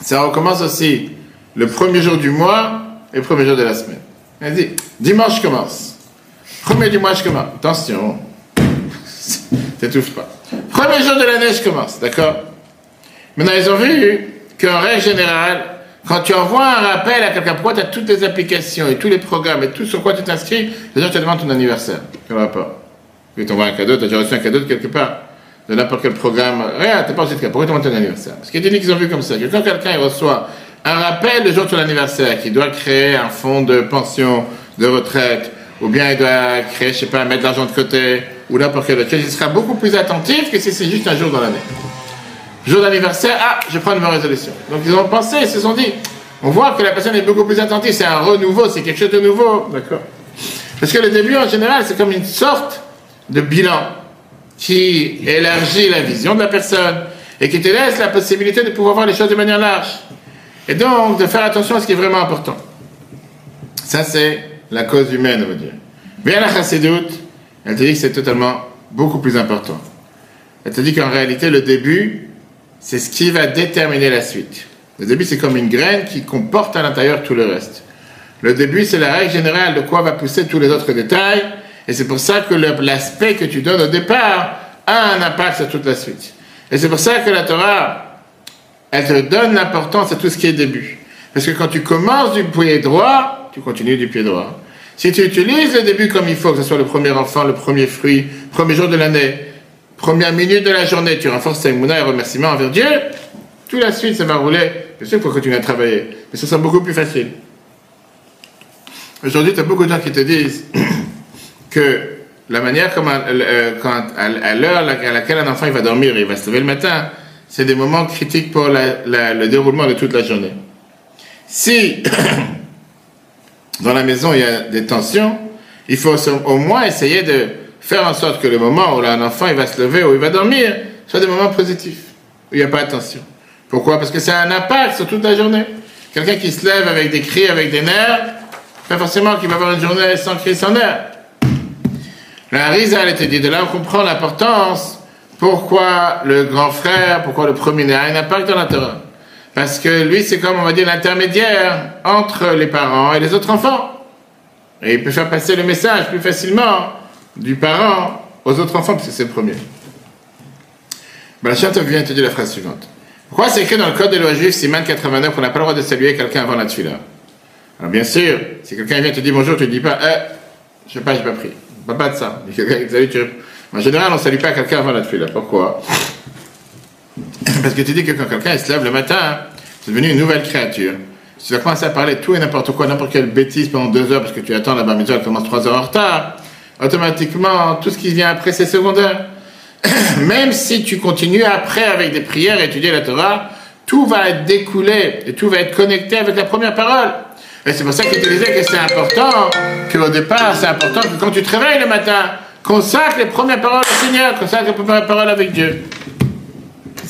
ça recommence aussi le premier jour du mois et le premier jour de la semaine. Dit, dimanche commence. Premier du mois je commence. Attention, <laughs> t'étouffe pas. Premier jour de l'année je commence, d'accord? Maintenant ils ont vu qu'en règle générale, quand tu envoies un rappel à quelqu'un, pourquoi tu as toutes les applications et tous les programmes et tout sur quoi tu t'inscris, les gens te demandent ton anniversaire. Quel rapport Tu t'envoies un cadeau, tu as déjà reçu un cadeau de quelque part, de n'importe quel programme. Rien, t'es pas reçu de cadeau. Pourquoi tu demandes ton anniversaire? Qu'il y a des qu'ils ont vu comme ça, que quand quelqu'un reçoit un rappel le jour de son anniversaire, qu'il doit créer un fonds de pension, de retraite, ou bien il doit créer, je sais pas, mettre l'argent de côté, ou n'importe quelle autre chose, il sera beaucoup plus attentif que si c'est juste un jour dans l'année. Jour d'anniversaire, ah, je prends nouvelle résolution. Donc ils ont pensé, ils se sont dit, on voit que la personne est beaucoup plus attentive, c'est un renouveau, c'est quelque chose de nouveau, d'accord Parce que le début, en général, c'est comme une sorte de bilan qui élargit la vision de la personne et qui te laisse la possibilité de pouvoir voir les choses de manière large. Et donc, de faire attention à ce qui est vraiment important. Ça, c'est la cause humaine, on va dire. Mais à la chassidoute, elle te dit que c'est totalement beaucoup plus important. Elle te dit qu'en réalité, le début, c'est ce qui va déterminer la suite. Le début, c'est comme une graine qui comporte à l'intérieur tout le reste. Le début, c'est la règle générale de quoi va pousser tous les autres détails. Et c'est pour ça que l'aspect que tu donnes au départ a un impact sur toute la suite. Et c'est pour ça que la Torah, elle te donne l'importance à tout ce qui est début. Parce que quand tu commences du pied droit, tu continues du pied droit. Si tu utilises le début comme il faut, que ce soit le premier enfant, le premier fruit, premier jour de l'année, première minute de la journée, tu renforces ta mouna et remerciement envers Dieu, tout la suite, ça va rouler. Bien sûr qu'il faut continuer à travailler, mais ça sera beaucoup plus facile. Aujourd'hui, tu as beaucoup de gens qui te disent <coughs> que la manière comme, euh, quand, à, l'heure à laquelle un enfant il va dormir, il va se lever le matin, c'est des moments critiques pour le déroulement de toute la journée. Si <coughs> dans la maison il y a des tensions, il faut au moins essayer de faire en sorte que le moment où un enfant va se lever ou il va dormir soit des moments positifs, où il n'y a pas de tension. Pourquoi? Parce que ça a un impact sur toute la journée. Quelqu'un qui se lève avec des cris, avec des nerfs, pas forcément qu'il va avoir une journée sans cris, sans nerfs. La risa, elle était dit, de là on comprend l'importance, pourquoi le grand frère, pourquoi le premier né a un impact dans la. Parce que lui, c'est comme, on va dire, l'intermédiaire entre les parents et les autres enfants. Et il peut faire passer le message plus facilement du parent aux autres enfants, parce que c'est le premier. Balachat vient te dire la phrase suivante. Pourquoi c'est écrit dans le code des lois juives, Siman 89, qu'on n'a pas le droit de saluer quelqu'un avant la tuila Alors bien sûr, si quelqu'un vient te dire bonjour, tu ne dis pas, eh, je sais pas, j'ai pas pris. Pas pas de ça. <laughs> En général, on ne salue pas quelqu'un avant la tuila. Pourquoi? Parce que tu dis que quand quelqu'un se lève le matin, c'est devenu une nouvelle créature. Si tu vas commencer à parler tout et n'importe quoi, n'importe quelle bêtise pendant deux heures parce que tu attends la bar mitzvah, elle commence trois heures en retard, automatiquement, tout ce qui vient après, c'est secondaire. <coughs> Même si tu continues après avec des prières étudier la Torah, tout va découlé et tout va être connecté avec la première parole. Et c'est pour ça qu'il te disait que c'est important, qu'au départ, c'est important que quand tu te réveilles le matin, consacre les premières paroles au Seigneur, consacre les premières paroles avec Dieu.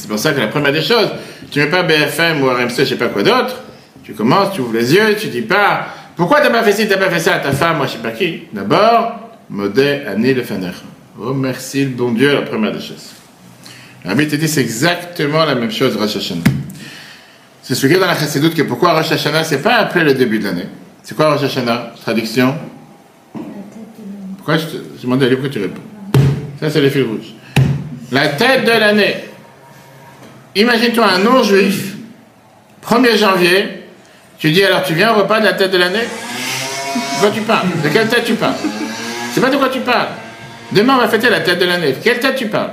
C'est pour ça que la première des choses, tu ne mets pas BFM ou RMC, je sais pas quoi d'autre. Tu commences, tu ouvres les yeux, tu dis pas pourquoi t'as pas fait ci, t'as pas fait ça? À ta femme, moi je sais pas qui. D'abord, modé ani le faner. Remercie le bon Dieu, la première des choses. Bible te dit c'est exactement la même chose Rosh Hashanah. C'est expliqué dans la Chassidoute que pourquoi Rosh Hashanah c'est pas après le début de l'année. C'est quoi Rosh Hashanah? Traduction? Pourquoi je te je demandais à lui pourquoi tu réponds Ça c'est les fils rouges. La tête de l'année. Imagine-toi un non-juif, 1er janvier, tu dis alors tu viens au repas de la tête de l'année? De quoi tu parles? De quelle tête tu parles? C'est pas de quoi tu parles. Demain on va fêter la tête de l'année. Quelle tête tu parles?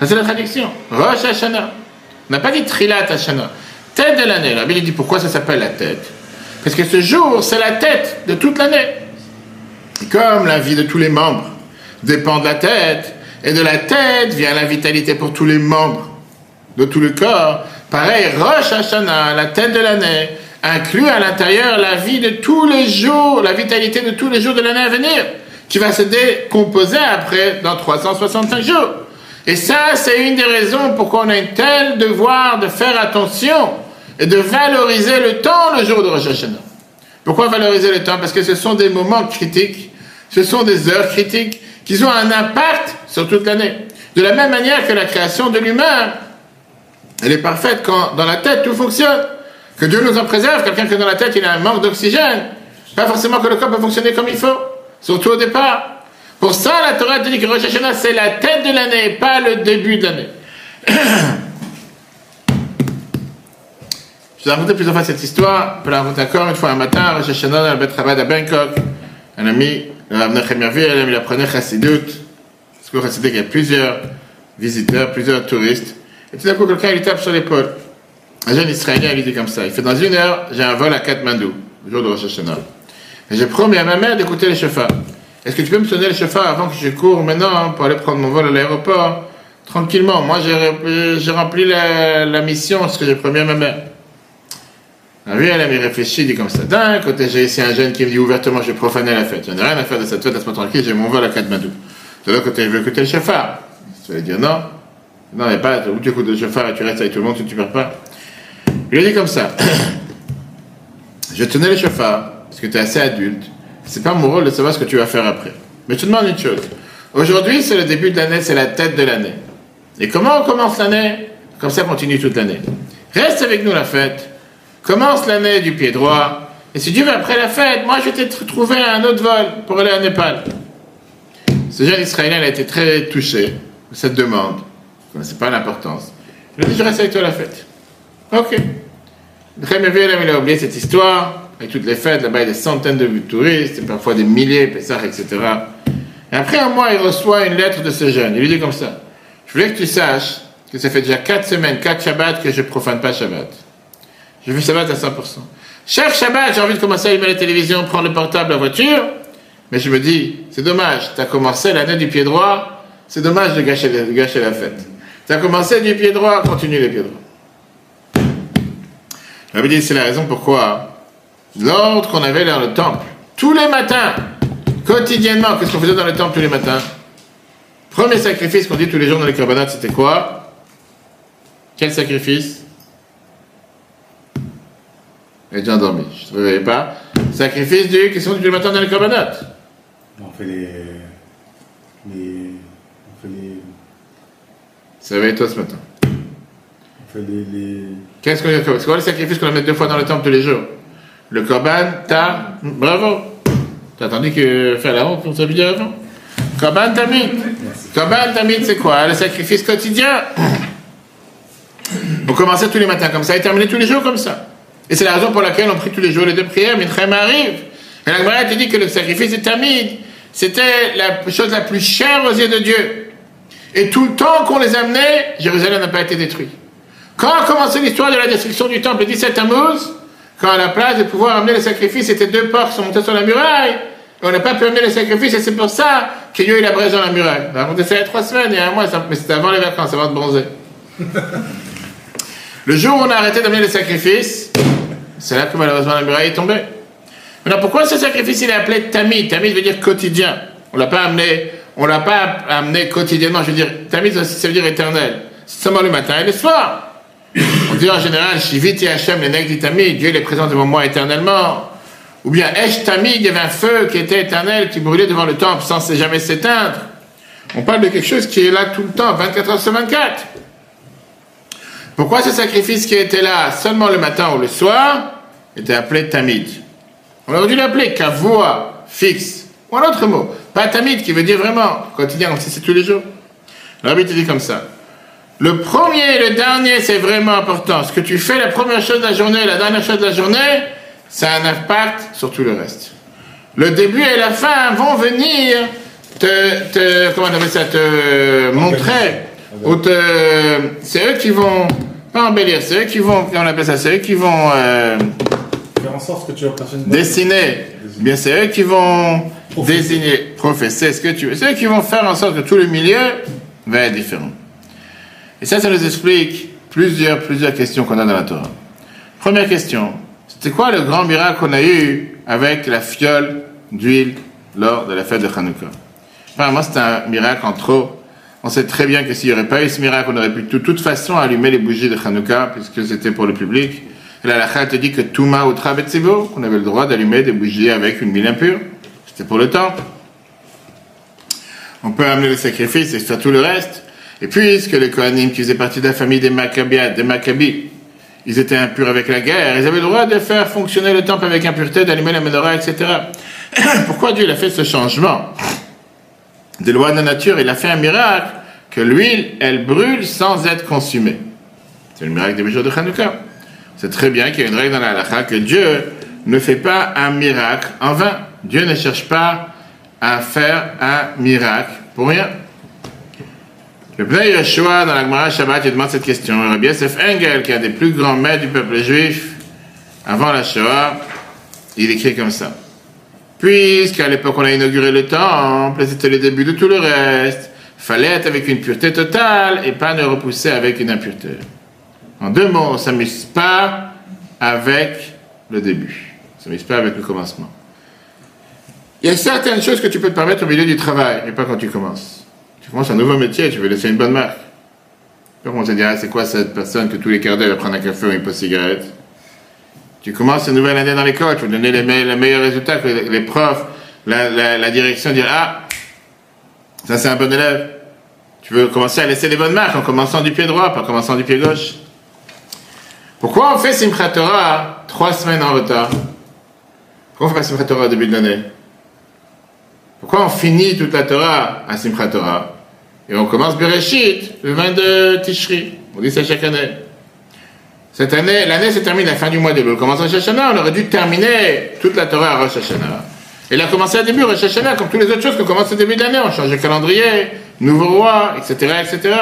Ça c'est la traduction. Rosh Hashanah. On n'a pas dit Trilat Hashanah. Tête de l'année. La Bible dit pourquoi ça s'appelle la tête? Parce que ce jour, c'est la tête de toute l'année. Comme la vie de tous les membres dépend de la tête, et de la tête vient la vitalité pour tous les membres de tout le corps, pareil, Rosh Hashanah, la tête de l'année, inclut à l'intérieur la vie de tous les jours, la vitalité de tous les jours de l'année à venir, qui va se décomposer après dans 365 jours. Et ça, c'est une des raisons pourquoi on a un tel devoir de faire attention et de valoriser le temps le jour de Rosh Hashanah. Pourquoi valoriser le temps? Parce que ce sont des moments critiques, ce sont des heures critiques qui ont un impact sur toute l'année. De la même manière que la création de l'humain, elle est parfaite quand dans la tête tout fonctionne. Que Dieu nous en préserve, quelqu'un qui est dans la tête, il a un manque d'oxygène. Pas forcément que le corps peut fonctionner comme il faut, surtout au départ. Pour ça, la Torah dit que Rosh Hashanah, c'est la tête de l'année, pas le début de l'année. <coughs> Je vous ai plusieurs fois cette histoire. Je peux la raconter encore une fois un matin, Rosh Hashanah, dans le à Bangkok. Un ami, le Rav Nechem Yavir, il apprenait Chassidut. Parce que Chassidut, il y a plusieurs visiteurs, plusieurs touristes. Et tout d'un coup, quelqu'un lui tape sur l'épaule. Un jeune Israélien, lui dit comme ça. Il fait dans une heure, j'ai un vol à Katmandou, le jour de Rosh Hashanah. Et j'ai promis à ma mère d'écouter les chauffeurs. Est-ce que tu peux me sonner le chauffeur avant que je cours maintenant pour aller prendre mon vol à l'aéroport? Tranquillement. Moi, j'ai, rempli la, mission, ce que j'ai promis à ma mère. Ah oui, elle a réfléchi, dit comme ça. D'un côté, j'ai ici un jeune qui me dit ouvertement, je vais profaner la fête. Je n'ai rien à faire de cette fête, laisse-moi tranquille, j'ai mon vol à Katmandou. De l'autre côté, je veux écouter le chauffeur. Tu vas dire non. Non, mais pas, où tu écoutes le chauffeur et tu restes avec tout le monde, tu ne perds pas. Il a dit comme ça. <coughs> je tenais le chauffeur, parce que tu es assez adulte. C'est pas mon rôle de savoir ce que tu vas faire après. Mais je te demande une chose. Aujourd'hui, c'est le début de l'année, c'est la tête de l'année. Et comment on commence l'année? Comme ça, continue toute l'année. Reste avec nous la fête. Commence l'année du pied droit. Et si Dieu veut après la fête, moi je vais te trouver un autre vol pour aller à Népal. Ce jeune Israélien a été très touché de cette demande. Ne pas l'importance. Il a dit Je reste avec toi à la fête. Ok. Il a oublié cette histoire. Avec toutes les fêtes, là-bas il y a des centaines de touristes, parfois des milliers, etc. Et après un mois, il reçoit une lettre de ce jeune. Il lui dit comme ça Je voulais que tu saches que ça fait déjà 4 semaines, 4 Shabbats que je profane pas Shabbat. Je fais Shabbat à 100%. Chaque Shabbat, j'ai envie de commencer à allumer la télévision, prendre le portable, la voiture. Mais je me dis, c'est dommage, tu as commencé l'année du pied droit, c'est dommage de gâcher la fête. As commencé du pied droit, continue les pieds droits. J'avais dit, c'est la raison pourquoi l'ordre qu'on avait dans le temple, tous les matins, quotidiennement, qu'est-ce qu'on faisait dans le temple tous les matins? Premier sacrifice qu'on dit tous les jours dans les corbanotes, c'était quoi? Quel sacrifice? Est déjà endormi, je ne te réveille pas. Sacrifice du, qu'est-ce qu'on dit le matin dans les corbanotes On fait les. les les. Réveille-toi ce matin. On fait les. les... Qu'est-ce qu'on fait C'est quoi le sacrifice qu'on a met deux fois dans le temple tous les jours? Le corban, ta. Bravo T'as attendu que faire la honte pour s'habiller avant? Corban tamid. Corban tamid, c'est quoi Le sacrifice quotidien? On commençait tous les matins comme ça et terminait tous les jours comme ça. Et c'est la raison pour laquelle on prie tous les jours les deux prières, Minchaim arrive. Et la te dit que le sacrifice est tamid. C'était la chose la plus chère aux yeux de Dieu. Et tout le temps qu'on les amenait, Jérusalem n'a pas été détruit. Quand a commencé l'histoire de la destruction du temple le 17 Tammuz, quand à la place de pouvoir amener les sacrifices, c'était deux porcs qui sont montés sur la muraille, et on n'a pas pu amener les sacrifices, et c'est pour ça qu'il y a eu la braise dans la muraille. On a raconté ça il y a trois semaines, a un mois, mais c'était avant les vacances, avant de bronzer. <laughs> Le jour où on a arrêté d'amener les sacrifices, c'est là que malheureusement la muraille est tombée. Maintenant, pourquoi ce sacrifice il est appelé tamid? Tamid veut dire quotidien. On l'a pas amené, on l'a pas amené quotidiennement. Je veux dire, tamid ça veut dire éternel. C'est seulement le matin et le soir. On dit en général, Shiviti Hashem, les tamid, Dieu est présent devant moi éternellement. Ou bien Esh tamid, il y avait un feu qui était éternel, qui brûlait devant le temple sans jamais s'éteindre. On parle de quelque chose qui est là tout le temps, 24 heures sur 24. Pourquoi ce sacrifice qui était là seulement le matin ou le soir était appelé tamid? On aurait dû l'appeler kavua, fixe, ou un autre mot. Pas tamid qui veut dire vraiment quotidien, comme si c'est tous les jours. Le rabbi te dit comme ça. Le premier et le dernier, c'est vraiment important. Ce que tu fais la première chose de la journée, la dernière chose de la journée, ça a un impact sur tout le reste. Le début et la fin vont venir te, te comment on ça, te montrer ou c'est eux qui vont, pas embellir, c'est eux qui vont, on appelle ça, c'est eux qui vont, euh, Faire en sorte que tu. Dessiner. Bien, c'est eux qui vont Désigner, professer ce que tu veux. C'est eux qui vont faire en sorte que tout le milieu va être différent. Et ça, ça nous explique plusieurs, plusieurs questions qu'on a dans la Torah. Première question. C'était quoi le grand miracle qu'on a eu avec la fiole d'huile lors de la fête de Hanouka? Apparemment, c'était un miracle en trop. On sait très bien que s'il n'y aurait pas eu ce miracle, on aurait pu de toute façon allumer les bougies de Hanouka, puisque c'était pour le public. Et la halakha te dit que Touma ou Trabetsivo, qu'on avait le droit d'allumer des bougies avec une mine impure. C'était pour le temple. On peut amener les sacrifices et faire tout le reste. Et puisque les Kohanim qui faisaient partie de la famille des Maccabiades, des Maccabis, ils étaient impurs avec la guerre, ils avaient le droit de faire fonctionner le temple avec impureté, d'allumer la menorah, etc. <coughs> Pourquoi Dieu a fait ce changement des lois de la nature? Il a fait un miracle que l'huile, elle brûle sans être consumée. C'est le miracle des jours de Hanouka. C'est très bien qu'il y a une règle dans la halakha que Dieu ne fait pas un miracle en vain. Dieu ne cherche pas à faire un miracle pour rien. Le Pnei Yeshua, dans la Gemara Shabbat, il demande cette question. Rabbi Yosef Engel, qui est un des plus grands maîtres du peuple juif, avant la Shoah, il écrit comme ça. Puisqu'à l'époque on a inauguré le temple, c'était le début de tout le reste, fallait être avec une pureté totale et pas ne repousser avec une impureté. En deux mots, on ne s'amuse pas avec le début. On ne s'amuse pas avec le commencement. Il y a certaines choses que tu peux te permettre au milieu du travail, mais pas quand tu commences. Tu commences un nouveau métier, tu veux laisser une bonne marque. Tu peux commencer à dire, ah, c'est quoi cette personne que tous les quarts d'heure elle prend un café ou une pause cigarette? Tu commences une nouvelle année dans l'école, tu veux donner les, me- les meilleurs résultats, que les, profs, la direction dire, ah, ça c'est un bon élève. Tu veux commencer à laisser les bonnes marques en commençant du pied droit, pas en commençant du pied gauche. Pourquoi on fait Simchat Torah trois semaines en retard? Pourquoi on fait pas Simchat Torah au début de l'année? Pourquoi on finit toute la Torah à Simchat Torah Et on commence Bereshit le 22 Tishri? On dit ça chaque année. Cette année, l'année se termine à la fin du mois de On commence Rosh Hashanah, on aurait dû terminer toute la Torah à Rosh Hashanah. Et a commencé à début Rosh Hashanah, comme toutes les autres choses qu'on commence au début de l'année. On change le calendrier, nouveau roi, etc., etc.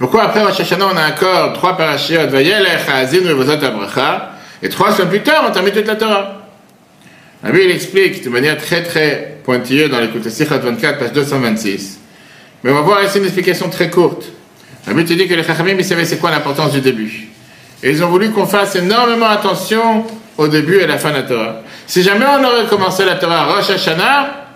Pourquoi après Rosh Hashanah, on a encore trois parashiot, Vayelech, Ha'azin, Revozot, Abracha, et trois semaines plus tard, on termine toute la Torah. Bible il explique de manière très très pointilleuse dans l'écoute Sichat 24, page 226. Mais on va voir ici une explication très courte. Bible te dit que les Chachamim, ils savaient c'est quoi l'importance du début. Et ils ont voulu qu'on fasse énormément attention au début et à la fin de la Torah. Si jamais on aurait commencé la Torah à Rosh Hashanah,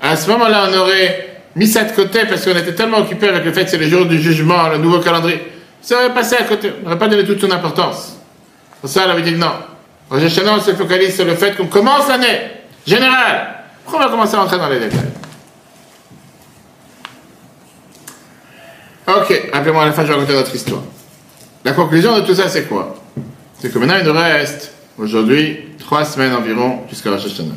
à ce moment-là, on aurait mis ça de côté parce qu'on était tellement occupé avec le fait que c'est le jour du jugement, le nouveau calendrier. Ça aurait passé à côté. On n'aurait pas donné toute son importance. Pour ça, on avait dit non. Rosh on se focalise sur le fait qu'on commence l'année générale. On va commencer à rentrer dans les détails? Ok, appelez-moi à la fin, je vais raconter notre histoire. La conclusion de tout ça, c'est quoi? C'est que maintenant, il nous reste, aujourd'hui, trois semaines environ jusqu'à Rosh Hashanah.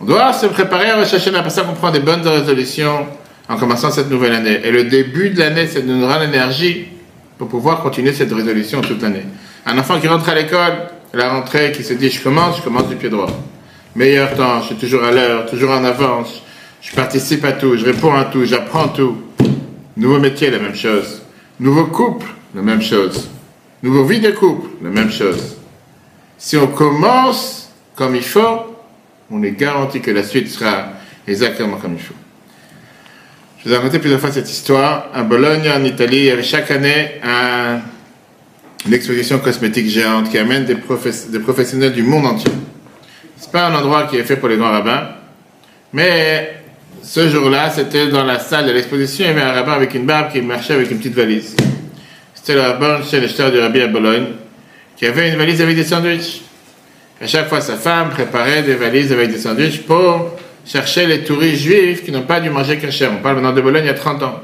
On doit se préparer à Rosh Hashanah, pour qu'on prend des bonnes résolutions en commençant cette nouvelle année. Et le début de l'année, ça nous donnera l'énergie pour pouvoir continuer cette résolution toute l'année. Un enfant qui rentre à l'école, la rentrée, qui se dit je commence, je commence du pied droit. Meilleur temps, je suis toujours à l'heure, toujours en avance, je participe à tout, je réponds à tout, j'apprends tout. Nouveau métier, la même chose. Nouveau couple, la même chose. Nouveau vie de couple, la même chose. Si on commence comme il faut, on est garanti que la suite sera exactement comme il faut. Je vous ai raconté plusieurs fois cette histoire. À Bologne, en Italie, il y avait chaque année un- une exposition cosmétique géante qui amène des, professionnels du monde entier. C'est pas un endroit qui est fait pour les grands rabbins, mais ce jour-là, c'était dans la salle de l'exposition, il y avait un rabbin avec une barbe qui marchait avec une petite valise. C'était le rabbin chez le du rabbi à Bologne, qui avait une valise avec des sandwichs. À chaque fois, sa femme préparait des valises avec des sandwichs pour chercher les touristes juifs qui n'ont pas dû manger cachère. On parle maintenant de Bologne il y a 30 ans.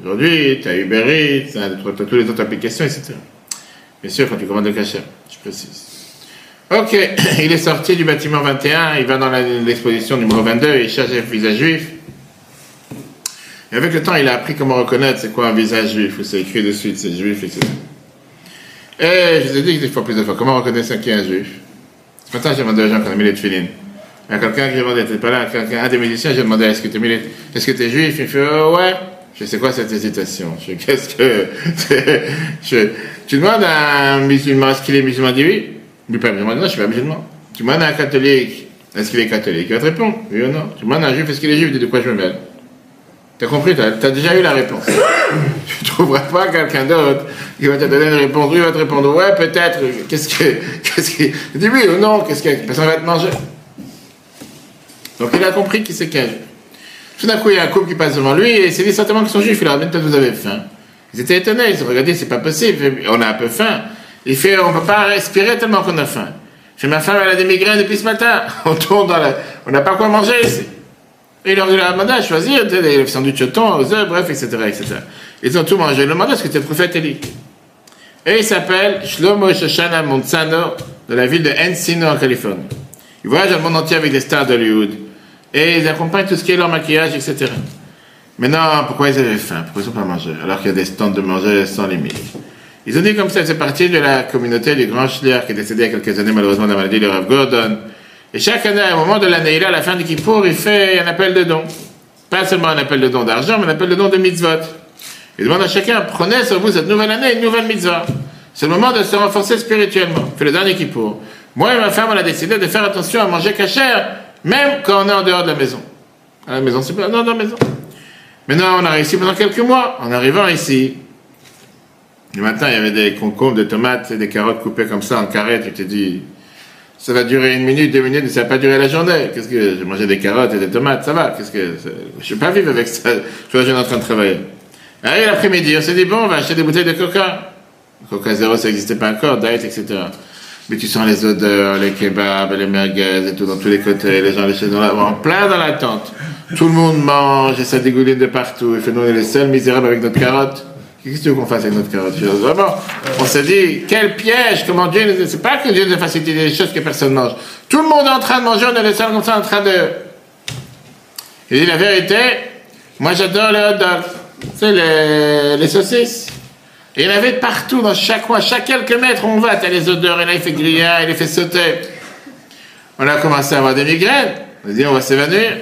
Aujourd'hui, tu as Uber Eats, tu as toutes les autres applications, etc. Bien sûr, quand tu commandes le cachère, je précise. Ok, <clears throat> il est sorti du bâtiment 21, il va dans l'exposition numéro 22, il cherche un visage juif. Et avec le temps, il a appris comment reconnaître c'est quoi un visage juif, où c'est écrit dessus, c'est juif, etc. Et je vous ai dit des fois plusieurs fois, comment reconnaître un qui est un juif? Ce matin, j'ai demandé aux gens qui ont mis les tefilines. À quelqu'un qui demandé, t'es pas là, quelqu'un, un des musiciens, j'ai demandé, est-ce que tu les... est-ce que t'es juif? Il fait, oh, ouais. Je sais c'est quoi cette hésitation? Je qu'est-ce que... <laughs> c'est- Tu demandes à un musulman, est-ce qu'il est musulman? Il dit oui. Il pas musulman, non, je suis pas musulman. Tu demandes à un catholique, est-ce qu'il est catholique? Il va te répondre, oui ou non. Tu demandes à un juif, est-ce qu'il est juif? Il dit de quoi je me mêle? T'as compris, t'as as déjà eu la réponse. <coughs> tu ne trouveras pas quelqu'un d'autre qui va te donner une réponse. Lui va te répondre, ouais, peut-être, qu'est-ce que. <laughs> Qu'est-ce que. Dis oui ou non, qu'est-ce que. Personne va te manger. Donc il a compris qu'il s'est caché. Tout d'un coup, il y a un couple qui passe devant lui et il s'est dit certainement qu'ils sont juifs. Il leur a dit, peut-être vous avez faim. Ils étaient étonnés, ils se regardé, c'est pas possible, on a un peu faim. Il fait, on ne peut pas respirer tellement qu'on a faim. J'ai ma femme, elle a des migraines depuis ce matin. <laughs> On tourne dans la... On n'a pas quoi manger ici. Et il leur a demandé à choisir des sandwichs au thon, aux œufs, bref, etc., etc. Ils ont tout mangé. Il leur ce que c'était le prophète Élie. Et il s'appelle Shlomo Shoshana Montsano de la ville de Encino en Californie. Ils voyagent dans le monde entier avec des stars d'Hollywood. Et ils accompagnent tout ce qui est leur maquillage, etc. Maintenant, pourquoi ils avaient faim? Pourquoi ils n'ont pas mangé Alors qu'il y a des stands de manger sans limite. Ils ont dit comme ça, c'est parti de la communauté du grand Schlier qui est décédé il y a quelques années malheureusement de la maladie, de Rav Gordon. Et chaque année, un moment de l'année, il à la fin du Kippour, il fait un appel de don. Pas seulement un appel de don d'argent, mais un appel de don de mitzvot. Il demande à chacun, prenez sur vous cette nouvelle année une nouvelle mitzvah. C'est le moment de se renforcer spirituellement. Fait le dernier Kippour. Moi et ma femme, on a décidé de faire attention à manger cachère, même quand on est en dehors de la maison. À la maison, c'est pas, non, dans la maison. Maintenant, on a réussi pendant quelques mois. En arrivant ici, le matin, il y avait des concombres, des tomates et des carottes coupées comme ça en carré. Tu te dis, ça va durer une minute, deux minutes, mais ça va pas durer la journée. Qu'est-ce que j'ai mangé des carottes et des tomates, ça va. Qu'est-ce que je vais pas vivre avec ça. Je suis en train de travailler. Et l'après-midi, on s'est dit bon, on va acheter des bouteilles de coca. Coca zéro, ça n'existait pas encore, diet, etc. Mais tu sens les odeurs, les kebabs, les merguez et tout dans tous les côtés, les gens les chaises en plein dans la tente. Tout le monde mange et ça dégouline de partout. Et fait nous, on est les seuls misérables avec notre carotte. Qu'est-ce que tu veux qu'on fasse avec notre carotte on s'est dit, quel piège, comment Dieu nous C'est pas que Dieu nous a facilité des choses que personne mange. Tout le monde est en train de manger, on est les seuls comme ça en train de. Il dit la vérité, moi j'adore les hot dogs, sais, les, les saucisses. Et il avait partout, dans chaque coin, chaque quelques mètres, on va, t'as les odeurs, et là il fait griller, il les fait sauter. On a commencé à avoir des migraines, on a dit on va s'évanouir.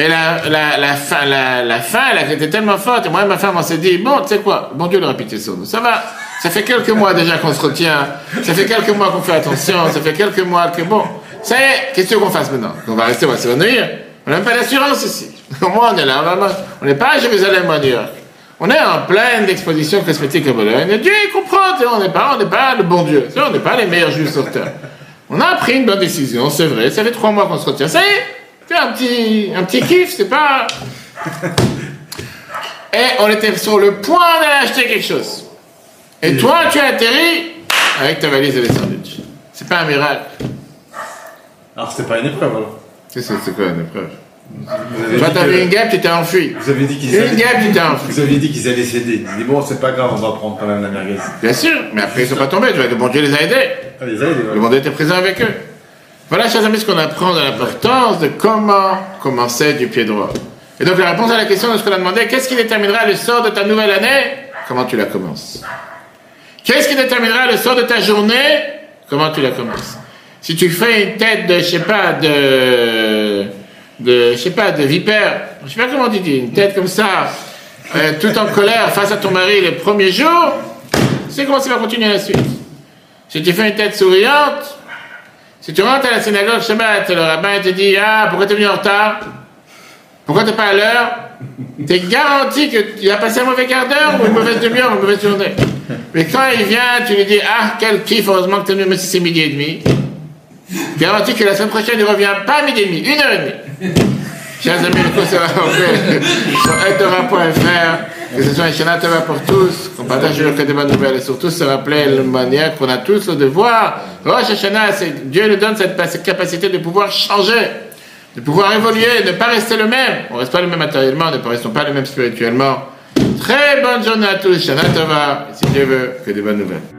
Et la, la, la, faim, la, la faim, elle était tellement forte. Et moi ma femme, on s'est dit, bon, tu sais quoi, bon Dieu le répéter sur nous. Ça va. Ça fait quelques mois déjà qu'on se retient. Ça fait quelques mois qu'on fait attention. Ça fait quelques mois que, bon, ça y est, qu'est-ce qu'on fasse maintenant? On va rester, on va s'évanouir. On n'a même pas d'assurance ici. Au moins, on est là. On n'est pas à Jérusalem à New York. On est en pleine exposition cosmétique à Bologne. Et Dieu, il comprend. On n'est pas, on n'est pas le bon Dieu. On n'est pas les meilleurs juifs sur terre. On a pris une bonne décision, c'est vrai. Ça fait trois mois qu'on se retient. Ça y est, c'est un petit, un petit kiff, c'est pas. Et on était sur le point d'aller acheter quelque chose. Et toi, tu as atterri avec ta valise et les sandwichs. C'est pas un miracle. Alors, c'était pas une épreuve, alors c'est quoi une épreuve Toi, t'avais une guêpe, tu t'es enfui. Vous avez dit qu'ils Une allaient... guêpe, tu t'es enfui. Vous aviez dit qu'ils allaient céder. Il dit bon, c'est pas grave, on va prendre quand même la merguez. Bien sûr, mais après, ils sont pas tombés. Tu vois, le bon Dieu les a aidés. Allez, Le monde était présent avec eux. Voilà, chers amis, ce qu'on apprend de l'importance de comment commencer du pied droit. Et donc, la réponse à la question de ce qu'on a demandé, qu'est-ce qui déterminera le sort de ta nouvelle année? Comment tu la commences? Qu'est-ce qui déterminera le sort de ta journée? Comment tu la commences? Si tu fais une tête de, je sais pas, de, de, je sais pas, de vipère, je sais pas comment tu dis, une tête comme ça, euh, tout en colère face à ton mari les premiers jours, c'est comment ça va continuer la suite? Si tu fais une tête souriante, si tu rentres à la synagogue Shabbat, le rabbin te dit Ah, pourquoi t'es venu en retard? Pourquoi t'es pas à l'heure? T'es garanti que tu as passé un mauvais quart d'heure ou une mauvaise demi-heure ou une mauvaise journée. Mais quand il vient, tu lui dis Ah, quel kiff, heureusement que t'es venu, même si c'est midi et demi. Garanti que la semaine prochaine, il revient pas à midi et demi, une heure et demie. Chers amis, le cours sera fait sur edora.fr. Que ce soit un Shana Tova pour tous, qu'on partage le des bonnes nouvelles et surtout se rappeler la manière qu'on a tous le devoir. Rosh Hashanah, Dieu nous donne cette, capacité de pouvoir changer, de pouvoir évoluer, de ne pas rester le même. On ne reste pas le même matériellement, ne restons pas le même spirituellement. Très bonne journée à tous, Shana Tova, si Dieu veut, que des bonnes nouvelles.